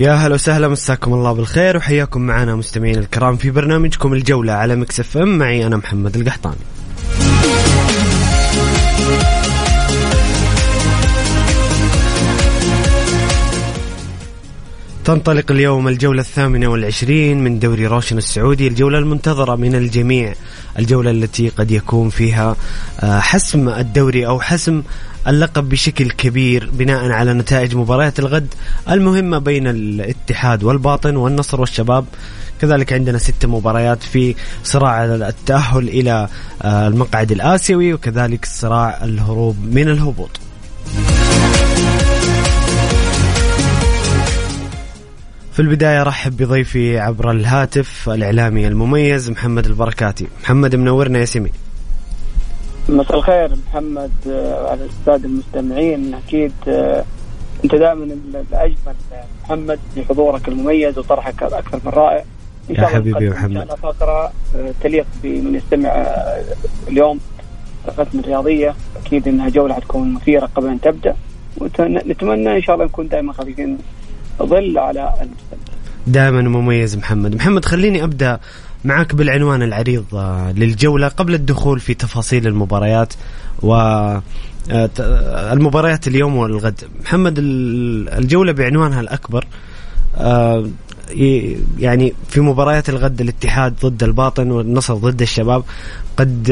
يا هلا وسهلا مساكم الله بالخير وحياكم معنا مستمعين الكرام في برنامجكم الجولة على Mix FM. معي أنا محمد القحطاني. تنطلق اليوم الجولة الثامنة والعشرين من دوري روشن السعودي الجولة المنتظرة من الجميع. الجولة التي قد يكون فيها آه، حسم الدوري أو حسم اللقب بشكل كبير بناء على نتائج مباريات الغد المهمة بين الاتحاد والباطن والنصر والشباب. كذلك عندنا ست مباريات في صراع التأهل إلى آه، المقعد الآسيوي وكذلك صراع الهروب من الهبوط. في البداية رحب بضيفي عبر الهاتف الإعلامي المميز محمد البركاتي. محمد منورنا يا سمي مساء الخير محمد آه، على السادة المستمعين. أكيد آه، أنت دائما الأجمل محمد بحضورك المميز وطرحك الأكثر من رائع. إن يا شاء حبيبي نقدم إن محمد. شاء الله فقرة آه، تليق بمن يستمع اليوم. فقرتنا الرياضية أكيد أنها جولة حتكون مثيرة قبل أن تبدأ. ونتمنى إن شاء الله نكون دائما خفيفين. ظل على المستمع دائما مميز محمد. محمد خليني أبدأ معك بالعنوان العريض آه، للجولة قبل الدخول في تفاصيل المباريات و آه، آه، المباريات اليوم والغد. محمد ال- الجولة بعنوانها الأكبر يعني في مباريات الغد الاتحاد ضد الباطن والنصر ضد الشباب قد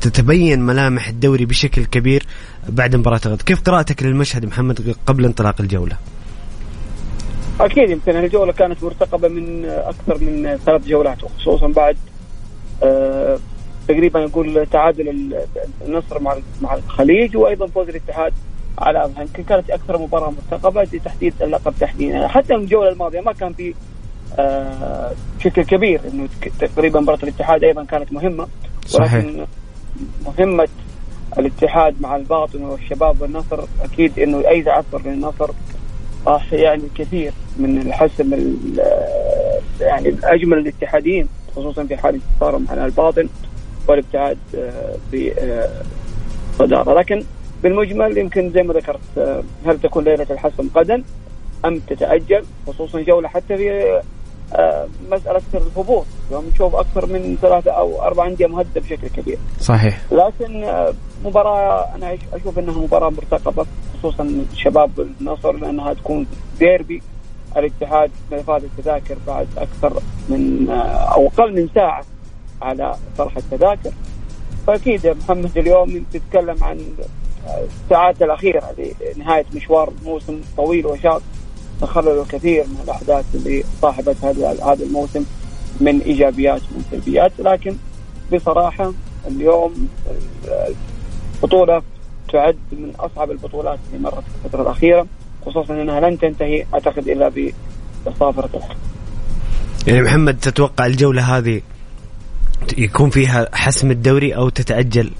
تتبين ملامح الدوري بشكل كبير بعد مباراة الغد. كيف قراءتك للمشهد محمد قبل انطلاق الجولة؟ أكيد يمكن الجولة كانت مرتقبة من أكثر من ثلاث جولات وخصوصا بعد آه، تقريبا نقول تعادل ال- النصر مع مع الخليج وأيضا فوز الاتحاد على. يمكن كانت أكثر مباراة مرتقبة لتحديد اللقب تحديدا حتى الجولة الماضية ما كان في آه، بشكل كبير إنه تقريبا مباراة الاتحاد أيضا كانت مهمة. ولكن مهمة الاتحاد مع الباطن والشباب والنصر أكيد إنه أي تعثر للنصر راح يعني كثير من الحسم ال- يعني أجمل الاتحادين خصوصا في حال انتصارهم على الباطن والابتعاد آه، بصداره لكن بالمجمل يمكن زي ما ذكرت آه، هل تكون ليلة الحسم غدا أم تتأجل خصوصا جولة حتى في آه، مسألة الهبوط. يوم نشوف أكثر من ثلاثة أو أربع أندية مهددة بشكل كبير. صحيح. لكن آه، مباراة أنا أش- أشوف أنها مباراة مرتقبة خصوصا شباب النصر لأنها تكون ديربي. الاتحاد فاز التذاكر بعد أكثر من آه، أو أقل من ساعة على طرح التذاكر. فأكيد يا محمد اليوم تتكلم عن آه، الساعات الأخيرة لنهاية مشوار موسم طويل وشاق. تخلل الكثير من الأحداث اللي صاحبت هذا هذا الموسم من إيجابيات ومن سلبيات. لكن بصراحة اليوم البطولة تعد من أصعب البطولات اللي مرت في الفترة الأخيرة خصوصا أنها لن تنتهي أعتقد إلا بصافرة الحرب يعني محمد تتوقع الجولة هذه يكون فيها حسم الدوري أو تتأجل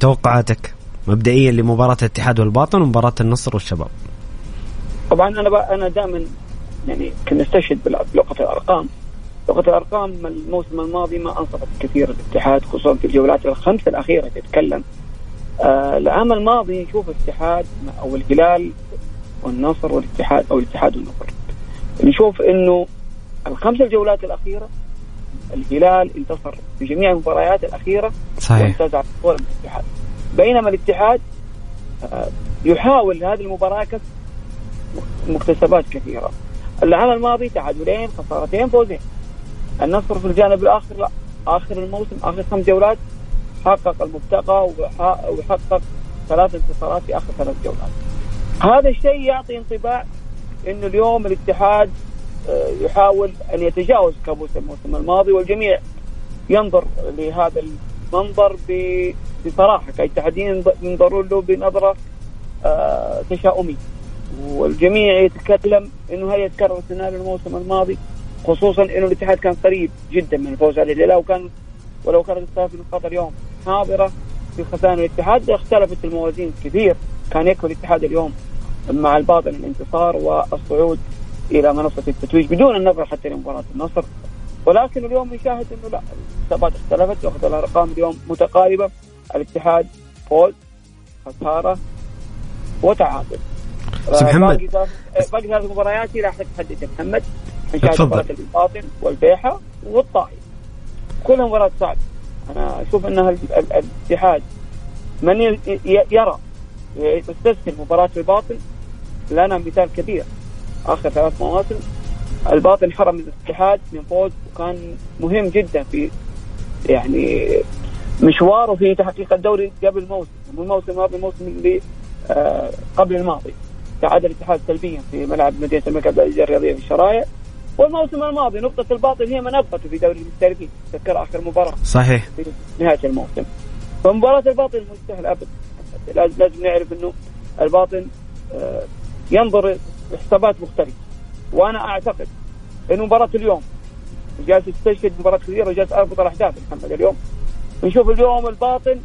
توقعاتك مبدئيا لمباراة الاتحاد والباطن ومباراة النصر والشباب؟ طبعا بقى أنا دائما يعني كنا نستشهد بلغة الأرقام. لغة الأرقام الموسم الماضي ما أنصفت كثير الاتحاد خصوصا في الجولات الخمس الأخيرة تتكلم. آه العام الماضي نشوف الاتحاد أو الهلال والنصر والاتحاد أو الاتحاد والنصر. نشوف إنه الخمس الجولات الأخيرة الهلال انتصر في جميع المباريات الأخيرة صحيح. وانتزع من الاتحاد. بينما الاتحاد آه، يحاول هذه المباراة كسب مكتسبات كثيرة. العام الماضي تعادلين خسارتين فوزين. النصر في الجانب الآخر لا آخر الموسم آخر خمس جولات حقق المبتغى وحقق ثلاث انتصارات في آخر ثلاث جولات. هذا الشيء يعطي انطباع إنه اليوم الاتحاد آه، يحاول أن يتجاوز كابوس الموسم الماضي والجميع ينظر لهذا المنظر بصراحة كاتحاديين ينظرون له بنظرة آه، تشاؤمية. والجميع يتكلم إنه هي يتكرر سيناريو الموسم الماضي خصوصا إنه الاتحاد كان قريب جدا من الفوز على الهلال وكان ولو كانت الثلاث نقاط اليوم حاضرة في خزائن الاتحاد اختلفت الموازين كثير. كان يكفي الاتحاد اليوم مع الباطن الانتصار والصعود إلى منصة التتويج بدون النظر حتى لمباراة النصر. ولكن اليوم نشاهد إنه لا الحسابات اختلفت واخذ الأرقام اليوم متقاربة. الاتحاد فوز خسارة وتعادل. محمد. باقي ثلاث مباريات راح تحدد يا محمد نشاهد مباراه الباطن والبيحة والطائف كلها مباراه صعبه أنا أشوف انها الاتحاد من يرى يستسهل مباراة الباطن لنا مثال كبير. آخر ثلاث مواسم الباطن حرم الاتحاد من فوز وكان مهم جدا في يعني مشواره في تحقيق الدوري قبل الموسم مو الموسم الماضي الموسم اللي آه قبل الماضي. تعادل الاتحاد سلبيا في ملعب مدينة الملك عبد العزيز الرياضية في الشرايع. والموسم الماضي نقطة الباطل هي من أبقته في دوري المحترفين تذكر آخر مباراة صحيح. في نهاية الموسم. فمباراة الباطل مش سهل أبدا لازم نعرف أنه الباطن آه ينظر لحسابات مختلفة. وأنا أعتقد أن مباراة اليوم جالس تستشهد مباراة كثيرة وجالس أربط الأحداث محمد اليوم. نشوف اليوم الباطن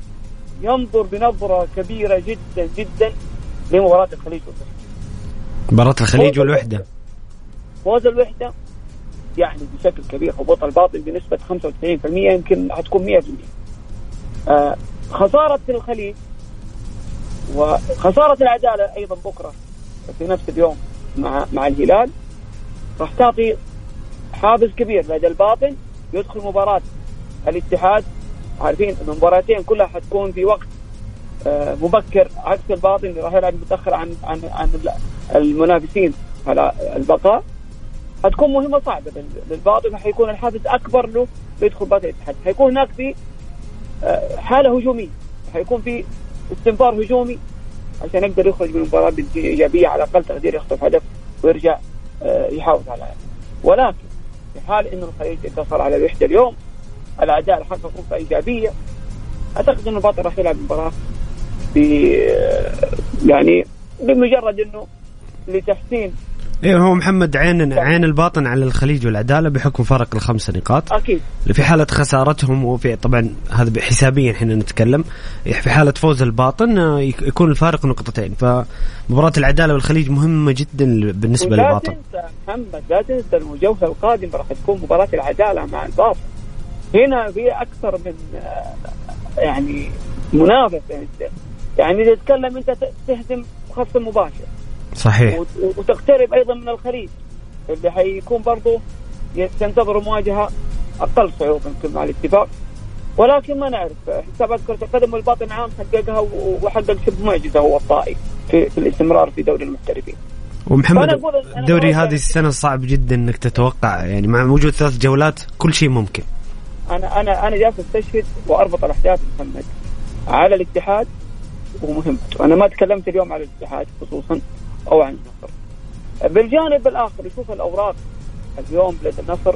ينظر بنظرة كبيرة جدا جدا لمباراة الخليج والوحدة مباراة الخليج والوحدة. فوز الوحدة يعني بشكل كبير هبوط الباطن بنسبة 95% يمكن حتكون 100% آه خسارة الخليج وخسارة العدالة أيضا بكرة في نفس اليوم مع مع الهلال راح تعطي حافز كبير لدى الباطن يدخل مباراة الاتحاد. عارفين ان المباراتين كلها حتكون في وقت آه، مبكر عكس الباطن اللي راح يلعب متأخر عن عن عن المنافسين على البقاء حتكون مهمة صعبة للباطن حيكون الحافز أكبر له ليدخل مباراه الاتحاد. حيكون هناك في آه، حالة هجومية. حيكون في استنفار هجومي عشان يقدر يخرج من المباراة بنتيجه ايجابيه على أقل تقدير يخطف هدف ويرجع آه، يحافظ على ولكن في حال إنه الخليج انتصر على الوحدة اليوم الاداء حقق نقطه إيجابية أعتقد إنه الباطل راح يلعب المباراة ب يعني بمجرد إنه لتحسين. إيه هو محمد عين عين الباطن على الخليج والعدالة بحكم فرق الخمس نقاط. أكيد. في حالة خسارتهم وفي طبعا هذا حسابيا إحنا نتكلم. في حالة فوز الباطن آه، يكون الفارق نقطتين. فمباراة العدالة والخليج مهمة جدا بالنسبة للباطن. محمد لا تنسى الجوله القادمه راح تكون مباراة العدالة مع الباطن. هنا في أكثر من آه، يعني منافسه يعني, يعني تتكلم أنت تهزم خصم مباشر. صحيح. وتقترب أيضا من الخليج اللي حيكون برضه تنتظر مواجهة أقل صعوبة يمكن مع الاتفاق. ولكن ما نعرف حسابات كره القدم والباطن عام حققها وحقق شبه معجزه هو الطائي في, في الاستمرار في دوري المحترفين. ومحمد الدوري هذه السنة صعب جدا إنك تتوقع يعني مع وجود ثلاث جولات كل شيء ممكن. أنا أنا أنا جالس أستشهد وأربط الأحداث محمد على الاتحاد ومهمته أنا ما تكلمت اليوم على الاتحاد خصوصا. أو عن النصر بالجانب الآخر يشوف الأوراق. اليوم لدى النصر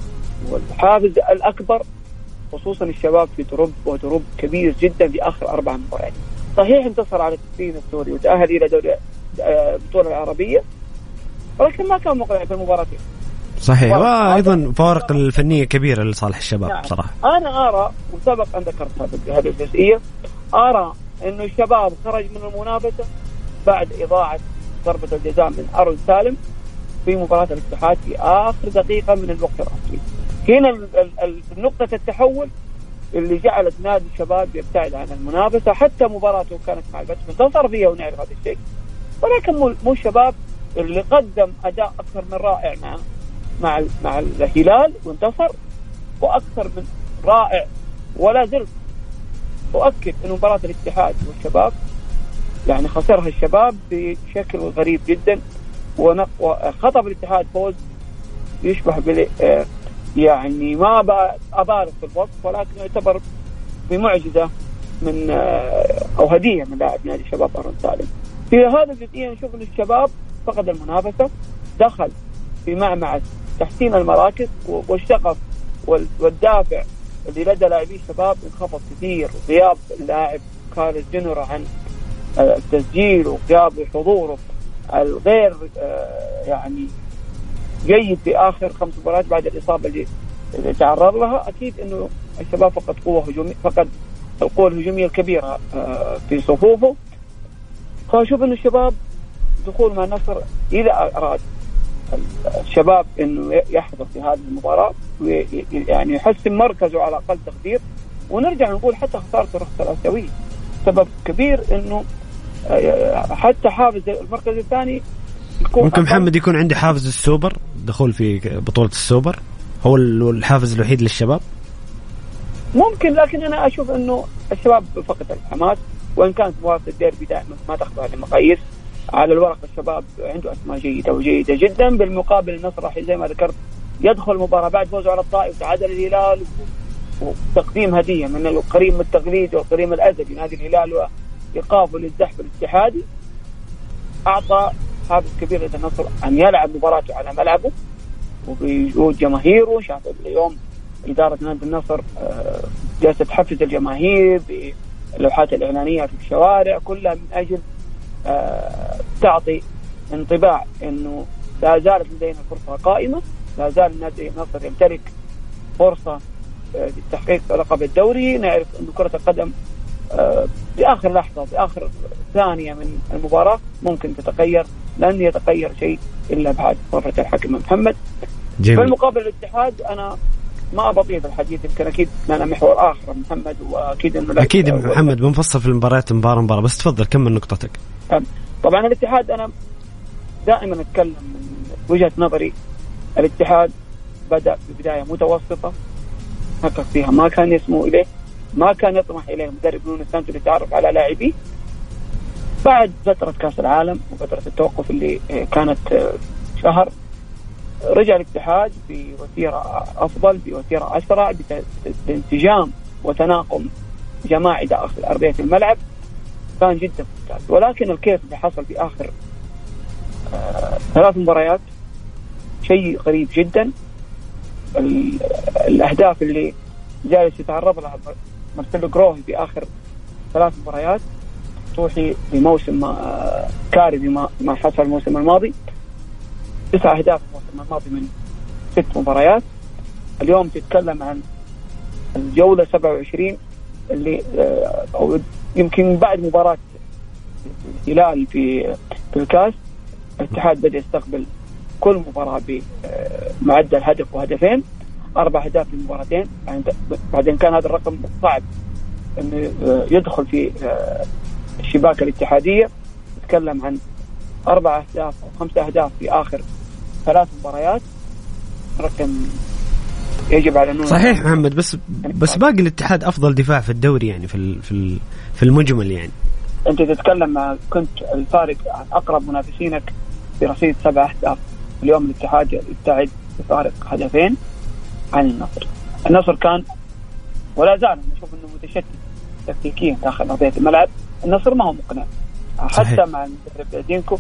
والحافز الأكبر خصوصا الشباب في دروب ودروب كبير جدا في آخر أربع مباريات. صحيح انتصر على التسليم السوري وتأهل إلى دوري البطولة آه، العربية ولكن ما كان مقنع في المباراتين صحيح. وأيضا فوارق الفنية كبيرة لصالح الشباب نعم. صراحة أنا أرى وسبق أن ذكرت هذه الجزئية أرى إنه الشباب خرج من المنافسة بعد إضاعة ضربة الجزاء من ارون سالم في مباراة الاتحاد في آخر دقيقة من الوقت الاصلي. هنا نقطة التحول اللي جعلت نادي الشباب يبتعد عن المنافسة. حتى مباراته كانت مع البتس انتصر فيها ونعرف هذا الشيء. ولكن مو الشباب اللي قدم أداء أكثر من رائع مع مع مع الهلال. وانتصر. وأكثر من رائع. ولا زلت أؤكد انه مباراة الاتحاد والشباب يعني خسرها الشباب بشكل غريب جدا وخطب الاتحاد فوز يشبه بال يعني ما أبالغ في الوصف ولكن يعتبر بمعجزة من أو هدية من لاعب نادي الشباب أرون سالم. في هذا الجزئية نشوف إن الشباب فقد المنافسة دخل في معمعة تحسين المراكز والشغف والدافع اللي لدى لاعبي الشباب انخفض كثير وغياب اللاعب كارل جنر عن التسجيل وغياب حضوره الغير آه، يعني جيد في آخر خمس مباريات بعد الإصابة اللي تعرض لها. أكيد إنه الشباب فقد قوة هجومية فقد القوة الهجومية الكبيرة آه، في صفوفه. فأشوف إنه الشباب دخول مع النصر اذا أراد الشباب إنه يحضر في هذه المباراة ويعني يحسن مركزه على أقل تقدير. ونرجع نقول حتى خساره الرخصه الاسيويه سبب كبير إنه حتى حافز المركز الثاني ممكن محمد يكون عندي حافز السوبر دخول في بطولة السوبر. هو الحافز الوحيد للشباب. ممكن لكن أنا أشوف إنه الشباب فقد الحماس وإن كانت مباراة الديربي دائما ما تخضع لمقاييس على الورق الشباب عنده أسماء جيدة وجيدة جدا. بالمقابل النصر راح زي ما ذكرت يدخل المباراه بعد فوزه على الطائف وتعادل الهلال وتقديم هدية من القريب من التقليد والقريب الازلي نادي الهلال وايقافه للزحف الاتحادي أعطى حافز كبير النصر أن يلعب مباراته على ملعبه وبوجود جماهيره. شاف اليوم إدارة نادي النصر آه، جالسة تحفز الجماهير باللوحات الإعلانية في الشوارع كلها من أجل آه، تعطي انطباع إنه لا زالت لدينا فرصة قائمة لا زال النادي النصر يمتلك فرصة آه، لتحقيق لقب الدوري. نعرف انه كرة القدم في اخر لحظة في اخر ثانية من المباراة ممكن تتغير لن يتغير شيء إلا بعد غرفه الحكم. محمد جميل. في المقابل الاتحاد أنا ما بطيء في الحديث يمكن أكيد لنا محور آخر محمد وأكيد إنه أكيد محمد بنفصل في المباريات مباراة مباراة. بس تفضل كمل نقطتك. طبعا الاتحاد أنا دائما أتكلم من وجهة نظري الاتحاد بدأ ببداية متوسطة حقق فيها ما كان يسمو إليه. ما كان يطمح اليه المدرب نونو سانتو للتعرف على لاعبيه. بعد فترة كأس العالم وفترة التوقف اللي كانت شهر رجع الاتحاد بوتيرة أفضل بوتيرة أسرع بانسجام وتناقم جماعي داخل أرضية الملعب. كان جدا ممتاز. ولكن الكيف اللي حصل في آخر آه ثلاث مباريات شيء غريب جدا. الأهداف اللي جالس يتعرض لها مارسيلو جروهي في آخر ثلاث مباريات توحي بموسم آه، كارثي ما حصل الموسم الماضي. تسع أهداف الموسم الماضي من ست مباريات. اليوم تتكلم عن الجولة 27 اللي آه، أو يمكن بعد مباراة الهلال في في الكاس. الاتحاد بدأ يستقبل كل مباراة بمعدل هدف وهدفين. أربع اهداف في المباراتين بعدين كان هذا الرقم صعب انه آه، يدخل في الشباك الاتحادية. نتكلم عن أربع أهداف أو خمس أهداف في آخر ثلاث مباريات. رقم يجب على صحيح محمد بس بس باقي الاتحاد أفضل دفاع في الدوري يعني في في في المجمل يعني. أنت تتكلم مع كنت الفارق عن أقرب منافسينك برصيد سبع أهداف. اليوم الاتحاد يبتعد بفارق هدفين. عن النصر. النصر كان ولا زال نشوف إنه متشتت تكتيكيا داخل ارضيه الملعب. النصر ما هو مقنع. حتى مع المدرب دينكو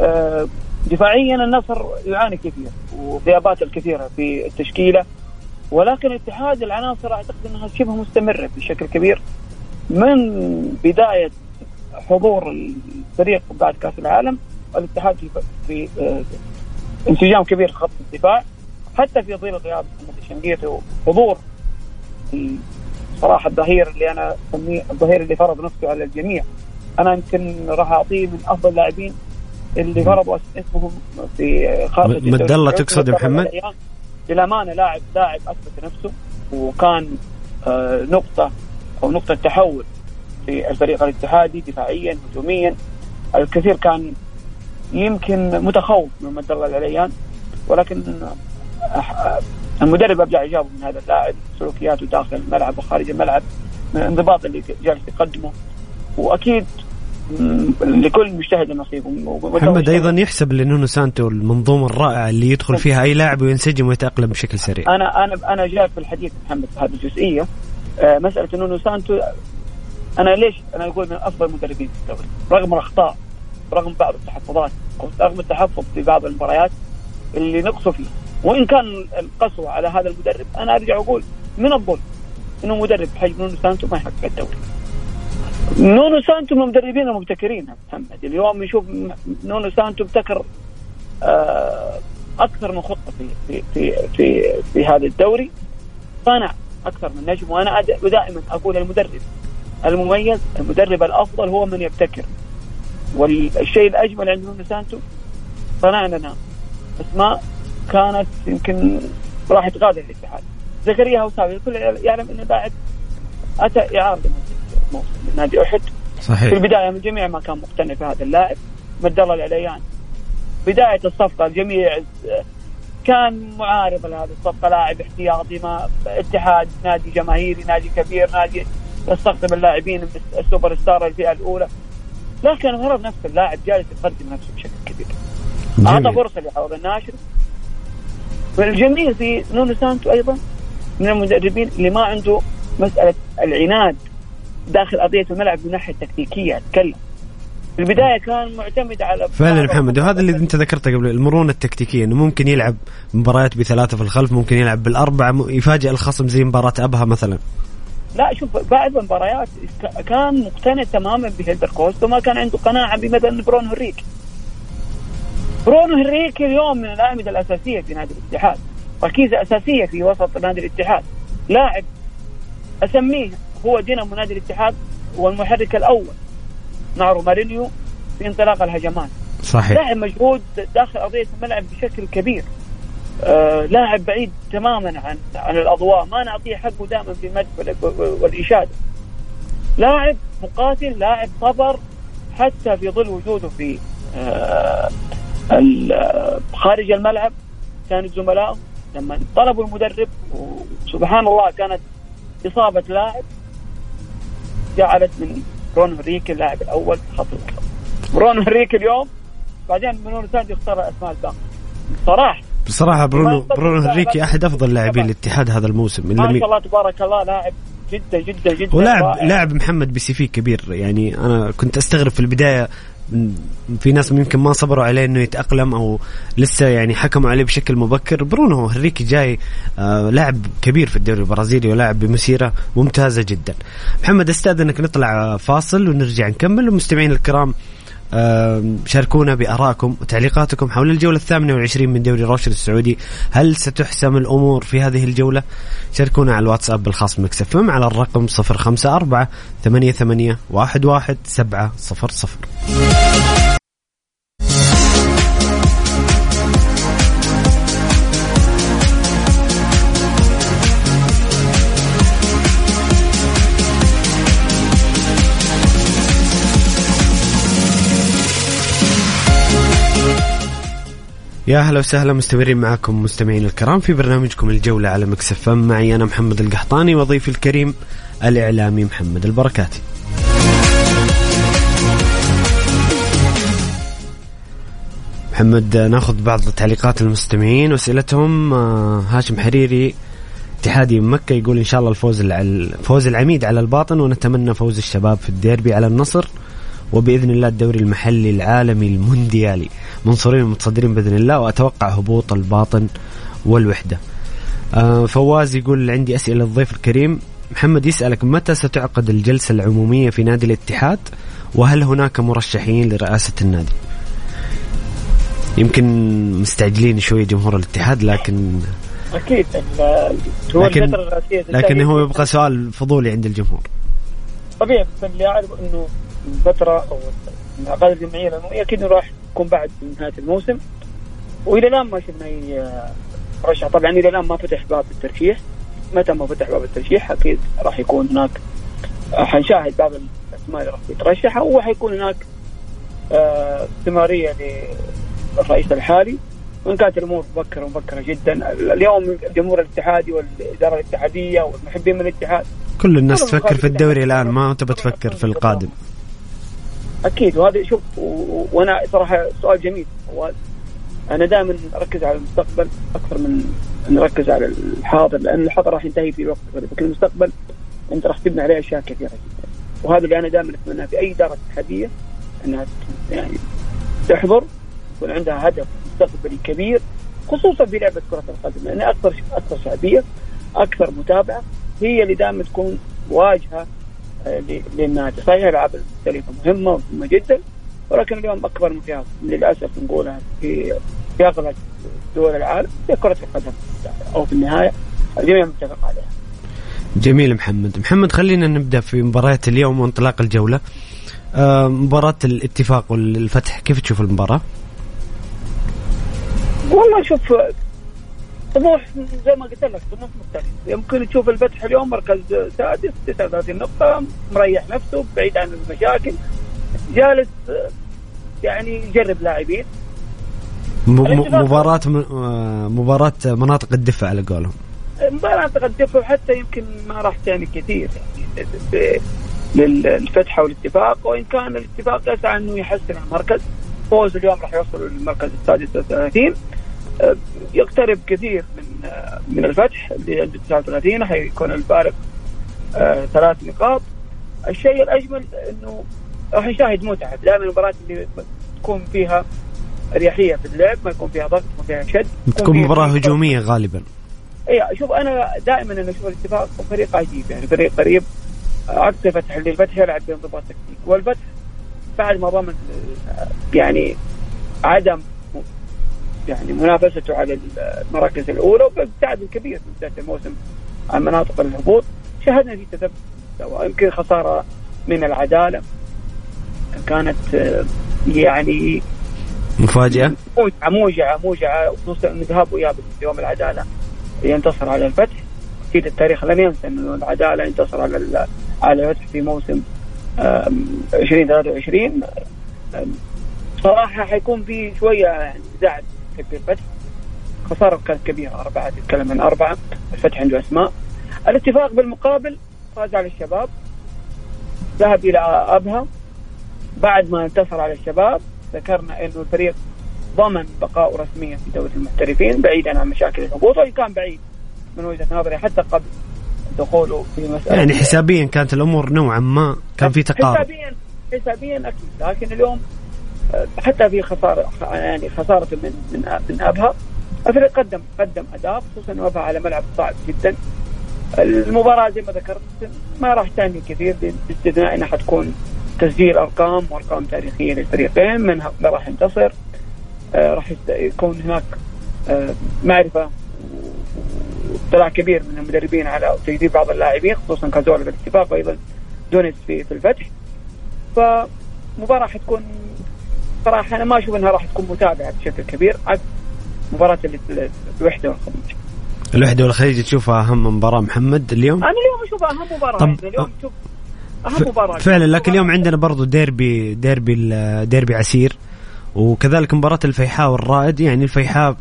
آه، دفاعيا النصر يعاني كثير وغيابات الكثيرة في التشكيلة. ولكن اتحاد العناصر أعتقد إنها شبه مستمرة بشكل كبير. من بداية حضور الفريق بعد كأس العالم الاتحاد في, آه، انسجام كبير في خط الدفاع. حتى في ظل غياب محمد الشنقيطي وحضور صراحة الظهير اللي أنا أسميه الظهير اللي فرض نفسه على الجميع. أنا يمكن راح أعطيه من أفضل اللاعبين اللي فرضوا اسمهم في خارطه مد الله تقصد محمد؟ للأمانة لاعب لاعب أثبت نفسه وكان آه، نقطة أو نقطة تحول في الفريق الاتحادي دفاعيا هجوميا. الكثير كان يمكن متخوف من مد الله العليان ولكن المدرب ابدع إجابة من هذا اللاعب. سلوكياته داخل الملعب وخارج الملعب. الانضباط اللي جالس يقدمه. وأكيد لكل مجتهد نصيب. محمد أيضا يحسب لنونو سانتو المنظومة الرائعة اللي يدخل فيها أي لاعب وينسجم ويتأقلم بشكل سريع. أنا أنا أنا جاي في الحديث محمد في هذه الجزئية. آه، مسألة نونو سانتو أنا ليش؟ أنا أقول من أفضل المدربين في الدوري. رغم الأخطاء رغم بعض التحفظات أو رغم التحفظ في بعض المباريات اللي نقصوا فيه. وإن كان القسوة على هذا المدرب أنا أرجع أقول من الظلم إنه مدرب بحجم نونو سانتو ما يحقق الدوري. نونو سانتو من المدربين المبتكرين محمد. اليوم نشوف نونو سانتو ابتكر آه، أكثر من خطة في في في في, في هذا الدوري. صنع أكثر من نجم وأنا دائما أقول المدرب المميز المدرب الأفضل هو من يبتكر. والشيء الأجمل عند نونو سانتو صنع لنا أسماء كانت يمكن راح تغادر الاتحاد. زكريا هوساوي الكل يعلم إنه لاعب أتى إعارة من نادي أحد. صحيح. في البداية من الجميع ما كان مقتنع بهذا اللاعب مد الله العليان بداية الصفقة الجميع كان معارض لهذه الصفقة لاعب احتياطي ما اتحاد نادي جماهيري نادي كبير نادي يستقطب اللاعبين السوبر ستار الفئة الأولى. لكن فرض نفسه اللاعب جالس يقدم نفسه بشكل كبير. أعطى فرصة لعوض الناشري. والجميل في نونو سانتو أيضا من المدربين اللي ما عنده مسألة العناد داخل ارضيه الملعب من الناحيه التكتيكيه أتكلم. في البداية كان معتمد على فعلا محمد وهذا اللي أنت ذكرته قبل المرونة التكتيكية إنه ممكن يلعب مباريات بثلاثة في الخلف ممكن يلعب بالأربعة يفاجئ الخصم زي مباراة أبها مثلا. لا شوف بعد المباريات كان مقتنع تماما بهيلدر كوستا وما كان عنده قناعة بمثلا برونو هنريكي برونو هنريكي اليوم من الاعمده الأساسية في نادي الاتحاد. ركيزة أساسية في وسط نادي الاتحاد. لاعب أسميه هو دينامو نادي الاتحاد والمحرك الأول مع رومارينيو في انطلاق الهجمات. صحيح. لاعب مجهود داخل ارضيه الملعب بشكل كبير. آه لاعب بعيد تماما عن عن الأضواء. ما نعطيه حقه دائما في المدح والإشادة. لاعب مقاتل لاعب صبر حتى في ظل وجوده في آه خارج الملعب كان زملائه لما طلبوا المدرب وسبحان الله كانت إصابة لاعب جعلت من برونو هنريكي اللاعب الأول في خط الوسط. برونو هنريكي اليوم بعدين نونو سانتو اختار الاسماء الباقيه صراحة. بصراحة برونو برونو هنريكي أحد أفضل لاعبين الاتحاد هذا الموسم ما شاء الله تبارك الله لاعب جدا جدا جدا ولاعب لاعب محمد ب CV كبير يعني أنا كنت أستغرب في البداية في ناس يمكن ما صبروا عليه إنه يتأقلم أو لسه يعني حكموا عليه بشكل مبكر. برونو هريكي جاي آه لاعب كبير في الدوري البرازيلي ولاعب بمسيرة ممتازة جدا. محمد أستاذنك نطلع فاصل ونرجع نكمل. ومستمعين الكرام شاركونا بارائكم وتعليقاتكم حول الجولة الثامنة والعشرين من دوري روشر السعودي. هل ستحسم الأمور في هذه الجولة؟ شاركونا على الواتساب الخاص مكسف على الرقم 054 88 11 700 يا أهلا وسهلا مستمرين معكم مستمعين الكرام في برنامجكم الجولة على مكسف معي أنا محمد القحطاني وضيفي الكريم الإعلامي محمد البركاتي. محمد ناخذ بعض تعليقات المستمعين. وأسئلتهم آه، هاشم حريري اتحادي مكة يقول إن شاء الله الفوز فوز العميد على الباطن ونتمنى فوز الشباب في الديربي على النصر. وبإذن الله الدوري المحلي العالمي المونديالي منصورين ومتصدرين بإذن الله وأتوقع هبوط الباطن والوحدة. آه فواز يقول عندي أسئلة للضيف الكريم محمد يسألك متى ستعقد الجلسة العمومية في نادي الاتحاد وهل هناك مرشحين لرئاسة النادي؟ يمكن مستعجلين شوي جمهور الاتحاد لكن أكيد لكن لكن هو يبقى سؤال فضولي عند الجمهور طبيعي بس اللي اعرف إنه فترة أو العقاد الجمعيه العموميه أكيد راح يكون بعد نهاية الموسم. وإلى الآن ما شفنا أي مرشح طبعا إلى الآن ما فتح باب الترشيح. متى ما فتح باب الترشيح أكيد راح يكون هناك حنشاهد بعض الأسماء اللي راح تترشح وحيكون هناك آه، استمرارية للرئيس الحالي. وإن كانت الأمور مبكرة مبكرة جدا. اليوم الجمهور الاتحادي والإدارة الاتحادية والمحبين من الاتحاد. كل الناس تفكر في الدوري الآن ما تبى تفكر في القادم. أكيد وهذا شوف وأنا صراحة سؤال جميل. هو أنا دائما أركز على المستقبل أكثر من نركز على الحاضر لأن الحاضر راح ينتهي في وقت قريب لكن المستقبل أنت راح تبني عليه أشياء كثيرة جدا. وهذا اللي أنا دائما أتمناه في أي اداره اتحادية إنها يعني تحضر يكون عندها هدف مستقبلي كبير خصوصا في لعبة كرة القدم لأن أكثر أكثر شعبية أكثر متابعة هي اللي دائما تكون واجهة للنادي صحيح الالعاب المختلفه مهمة ومهمة جدا ولكن اليوم أكبر مقياس للأسف نقولها في في أغلب دول العالم هي كرة القدم أو في النهاية الجميع متفق عليها. جميل محمد، محمد خلينا نبدأ في مباريات اليوم وانطلاق الجولة. آه مباراة الاتفاق والفتح كيف تشوف المباراة؟ والله شوف طموح زي ما قلت لك طموح مختلف. يمكن تشوف الفتح اليوم مركز سادس 39 نقطة مريح نفسه بعيد عن المشاكل جالس يعني يجرب لاعبين. مباراة مباراة مناطق الدفع على قولهم. مناطق الدفع حتى يمكن ما راح تعني كثير. يعني للفتح والاتفاق وإن كان الاتفاق يسعى إنه يحسن المركز. فوز اليوم راح يوصل للمركز السادس والثلاثين. يقترب كثير من من الفتح اللي عنده 39 حيكون الفارق آه، ثلاث نقاط. الشيء الأجمل إنه راح نشاهد متعة. دائما المباراة اللي تكون فيها أريحية في اللعب ما يكون فيها ضغط ما فيها شد تكون مباراة هجومية غالبا. اي شوف أنا دائما أنا أشوف الاتفاق فريق عجيب يعني فريق قريب عكس الفتح اللي الفتح يلعب بانضباط تكتيك والفتح بعد ما ضمن يعني عدم يعني منافسته على المراكز الأولى وابتعاد كبير من بداية الموسم عن مناطق الهبوط. شاهدنا في تثبت يمكن خسارة من العدالة كانت يعني مفاجأة؟ موجعة موجعة موجعة خصوصا ذهاب وإياب يوم العدالة ينتصر على الفتح. أكيد التاريخ لن ينسى إنه العدالة انتصر على على الفتح في موسم 2023 صراحة حيكون في شوية يعني زعل في الفتح. خسارة كانت كبيرة أربعة تتكلم عن أربعة الفتح عنده أسماء. الاتفاق بالمقابل فاز على الشباب. ذهب إلى أبها. بعد ما انتصر على الشباب ذكرنا إنه الفريق ضمن بقاء رسميا في دوري المحترفين بعيدا عن مشاكل الهبوط وإن كان بعيد من وجهة نظري حتى قبل دخوله في مسألة يعني حسابيا كانت الأمور نوعا ما كان في تقارب. حسابيا حسابيا أكيد لكن اليوم حتى في خسارة يعني خسارة من من من أبها. الفريق قدم قدم أداء خصوصا انه ابها على ملعب صعب جدا. المباراة زي ما ذكرت ما راح تعني كثير باستثناء انها حتكون تسجيل أرقام وأرقام تاريخية للفريقين منها راح ينتصر. آه راح يكون هناك آه معرفة اطلاع كبير من المدربين على تجديد بعض اللاعبين خصوصا كازولا بالاتفاق وأيضا دونيس في في الفتح. فمباراة حتكون صراحة أنا ما أشوف إنها راح تكون متابعة بشكل كبير عكس مباراة الوحدة والخليج. الوحدة والخليج تشوفها أهم مباراة محمد اليوم؟ أنا اليوم أشوفها أهم مباراة طب يعني اليوم شوف أهم مباراة. فعلا لكن اليوم عندنا برضو ديربي ديربي ديربي عسير وكذلك مباراة الفيحاء والرائد. يعني الفيحاء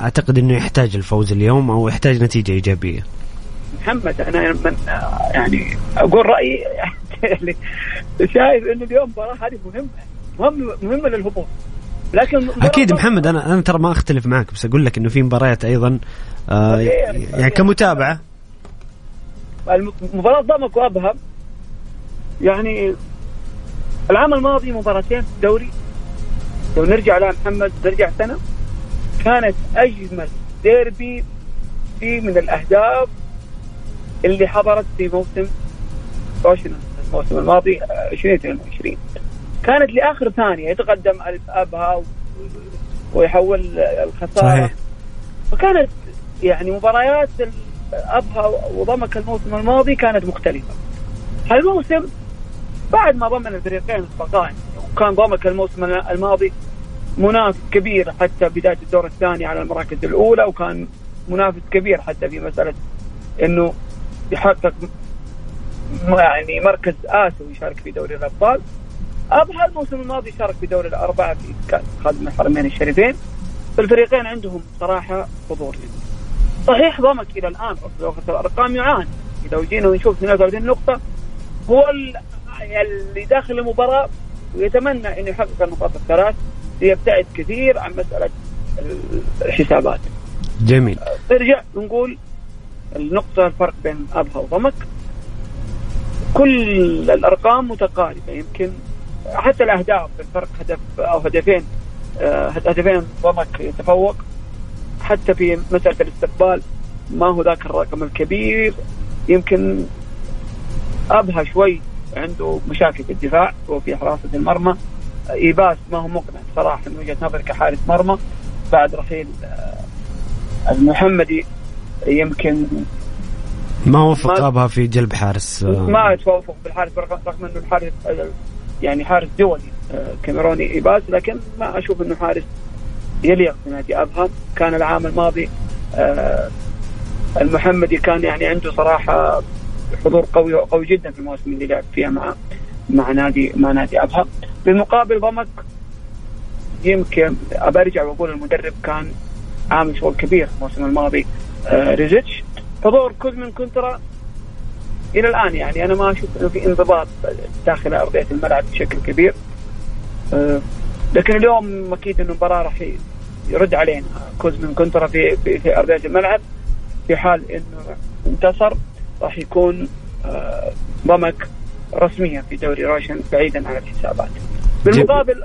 أعتقد إنه يحتاج الفوز اليوم أو يحتاج نتيجة إيجابية. محمد أنا من يعني أقول رأيي شايف انه اليوم المباراة هذه مهمة. مهمة للهبوط. لكن أكيد محمد أنا أنا ترى ما أختلف معك بس أقول لك إنه في مباريات أيضا آه يعني كمتابعة. المباراه ضمك وابها يعني العام الماضي مباراتين في الدوري. لو نرجع لها محمد نرجع سنة كانت أجمل ديربي في من الأهداف اللي حضرت في موسم الموسم الماضي 2022 كانت لآخر ثانية يتقدم ابها ويحول الخسارة. صحيح. فكانت يعني مباريات ابها وضمك الموسم الماضي كانت مختلفة. هالموسم بعد ما ضمن الفريقين الصغار وكان ضمك الموسم الماضي منافس كبير حتى بداية الدور الثاني على المراكز الأولى وكان منافس كبير حتى في مسألة إنه يحقق يعني مركز آسيوي يشارك في دوري الأبطال. ابها الموسم الماضي شارك في دوري الأربعة في كأس خادم الحرمين الشريفين فالفريقين عندهم صراحة حضور صحيح ضمك إلى الآن لو الأرقام يعاني لو جينا ونشوف 32 نقطه هو اللي داخل المباراة ويتمنى انه يحقق النقاط الثلاث ليبتعد كثير عن مسألة الحسابات. جميل. نرجع نقول النقطة الفرق بين أبها وضمك كل الأرقام متقاربة يمكن حتى الأهداف الفرق هدف أو هدفين آه، هدفين ضمك يتفوق حتى في مسألة الاستقبال ما هو ذاك الرقم الكبير. يمكن أبها شوي عنده مشاكل في الدفاع وفي حراسة المرمى. إيباس ما هو مقنع صراحة من وجهة نظري كحارس مرمى. بعد رحيل آه، المحمدي يمكن ما وفق ابها في جلب حارس آه. ما توافق بالحارس رغم إنه الحارس يعني حارس دولي آه، كاميروني ايباس لكن ما أشوف إنه حارس يليق بنادي ابها كان العام الماضي آه، المحمدي كان يعني عنده صراحة حضور قوي قوي جدا في المواسم اللي لعب فيها مع مع نادي مع نادي ابها بالمقابل ضمك يمكن أبى أرجع وأقول المدرب كان عامل شغل كبير الموسم الماضي آه ريزيتش. حضور كوزمين كونترا إلى الآن يعني أنا ما أشوف انه في انضباط داخل أرضية الملعب بشكل كبير. آه لكن اليوم أكيد إنه المباراة راح يرد علينا. كوزمين كونترا في في, أرضية الملعب في حال إنه انتصر راح يكون آه ضمك رسميا في دوري روشن بعيدا عن الحسابات. بالمقابل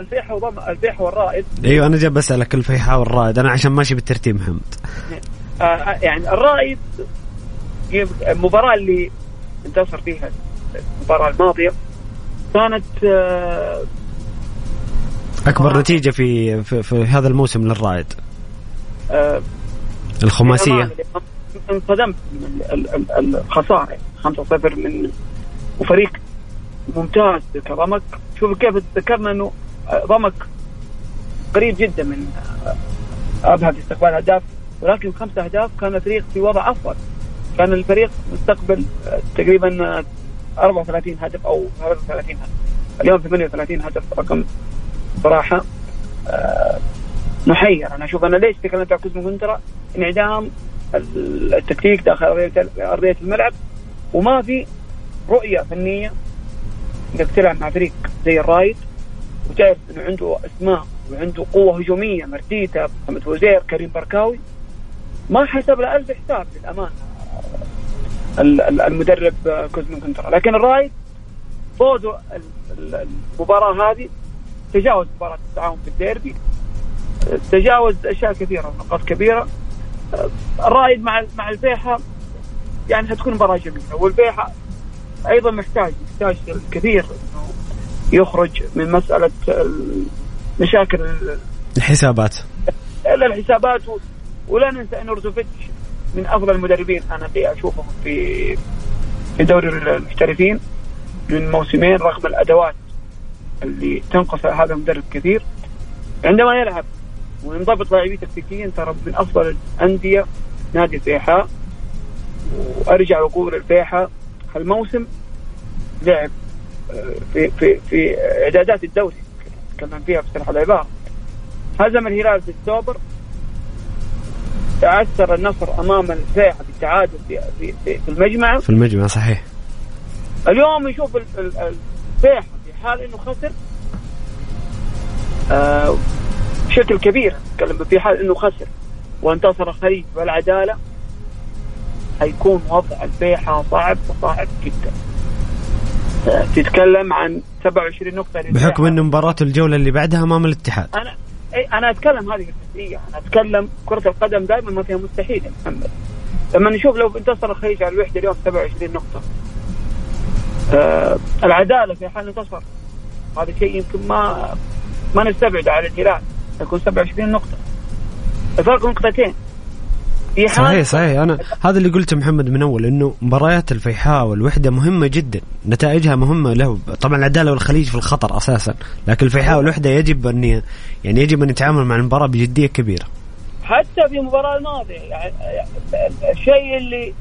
الفيحة وضم الفيحة والرائد. أيوه أنا جاي بسألك الفيحة والرائد. أنا عشان ماشي بالترتيب محمد آه، يعني الرائد المباراة اللي انتصر فيها المباراة الماضية. كانت آه، أكبر نتيجة في, في في هذا الموسم للرائد. الخماسية. انصدمت الخسارة 5-0 من وفريق ممتاز كضمك شوف كيف ذكرنا إنه ضمك قريب جدا من ابها في استقبال أهداف. ولكن خمسة أهداف كان الفريق في وضع أفضل. كان الفريق مستقبل تقريبا 34 هدف أو 33 هدف. اليوم 38 هدف رقم صراحة آه، محير. أنا أشوف أنا ليش تكلمت عن كوزمين كونترا انعدام التكتيك داخل أرضية الملعب وما في رؤية فنية إنك تلعب مع فريق زي الرائد. وتعرف إنه عنده أسماء وعنده قوة هجومية مرتدة محمد فوزير كريم بركاوي. ما حسب له ألف حساب للأمانة. المدرب كوزمين كونترا. لكن الرايد فوزه المباراة هذه تجاوز مباراة التعاون في الديربي. تجاوز أشياء كثيرة ونقاط كبيرة. الرايد مع مع الفيحة يعني حتكون مباراة جميلة. والفيحة أيضا محتاج محتاج الكثير إنه يخرج من مسألة مشاكل الحسابات. إلا الحسابات ولا ننسى ان روزوفيتش من أفضل المدربين أنا اللي أشوفهم في في دوري المحترفين من موسمين رغم الأدوات اللي تنقص هذا المدرب كثير. عندما يلعب وينضبط لاعبيه تكتيكيا ترى من أفضل الأندية نادي الفيحاء. وأرجع وأقول الفيحاء هالموسم لعب آه، في في في إعدادات الدوري تكلم فيها بصراحه العباره هزم الهلال في أكتوبر. تعثر النصر أمام الفيحة بالتعادل في في في المجمع. في المجمع صحيح. اليوم يشوف الفيحة في حال إنه خسر آه بشكل كبير. نتكلم في حال إنه خسر وانتصر الخليج والعدالة حيكون وضع البيحة صعب وصعب جدا. تتكلم عن 27 نقطة بحكم انه مباراة الجولة اللي بعدها أمام الاتحاد. أنا أي أنا أتكلم هذه الجزئية أنا أتكلم كرة القدم دائما ما فيها مستحيل يا محمد. لما نشوف لو انتصر الخليج على الوحدة اليوم 27 نقطة. آه العدالة في حال انتصر. هذا شيء يمكن ما ما نستبعده على الهلال. يكون 27 نقطة. الفرق نقطتين. صحيح صحيح. أنا هذا اللي قلته محمد من أول إنه مباريات الفيحاء والوحدة مهمة جدا نتائجها مهمة له. طبعا العدالة والخليج في الخطر أساسا لكن الفيحاء والوحدة يجب أن يعني يجب أن يتعامل مع المباراة بجدية كبيرة. حتى في المباراه الماضية يعني الشيء اللي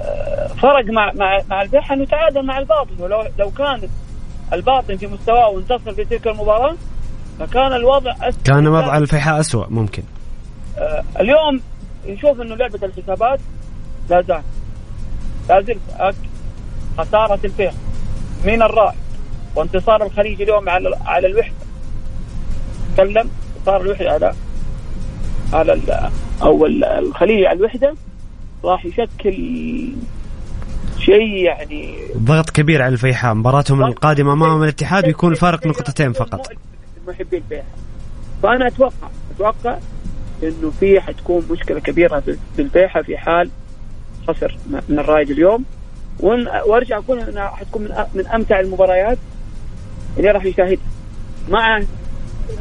آه، فرق مع مع مع الفيحاء إنه تعادل مع الباطن. ولو لو كان الباطن في مستواه وانتصر في تلك المباراة فكان الوضع أسوأ. كان وضع الفيحاء اسوء ممكن. آه اليوم نشوف إنه لعبة الحسابات لا زال. لا زلت خسارة الفيصل من الرائد وانتصار الخليج اليوم على على الوحدة. تكلم انتصار الوحدة على على أو الخليج على الوحدة. راح يشكل شيء يعني ضغط كبير على الفيحاء. مباراتهم القادمة أمام الاتحاد ويكون الفارق نقطتين فقط. محبي الفيحاء فأنا أتوقع أتوقع إنه في حتكون مشكلة كبيرة في الفيحاء في حال خسر من الرايد اليوم. وأرجع أقول انها حتكون من من أمتع المباريات اللي راح يشاهدها مع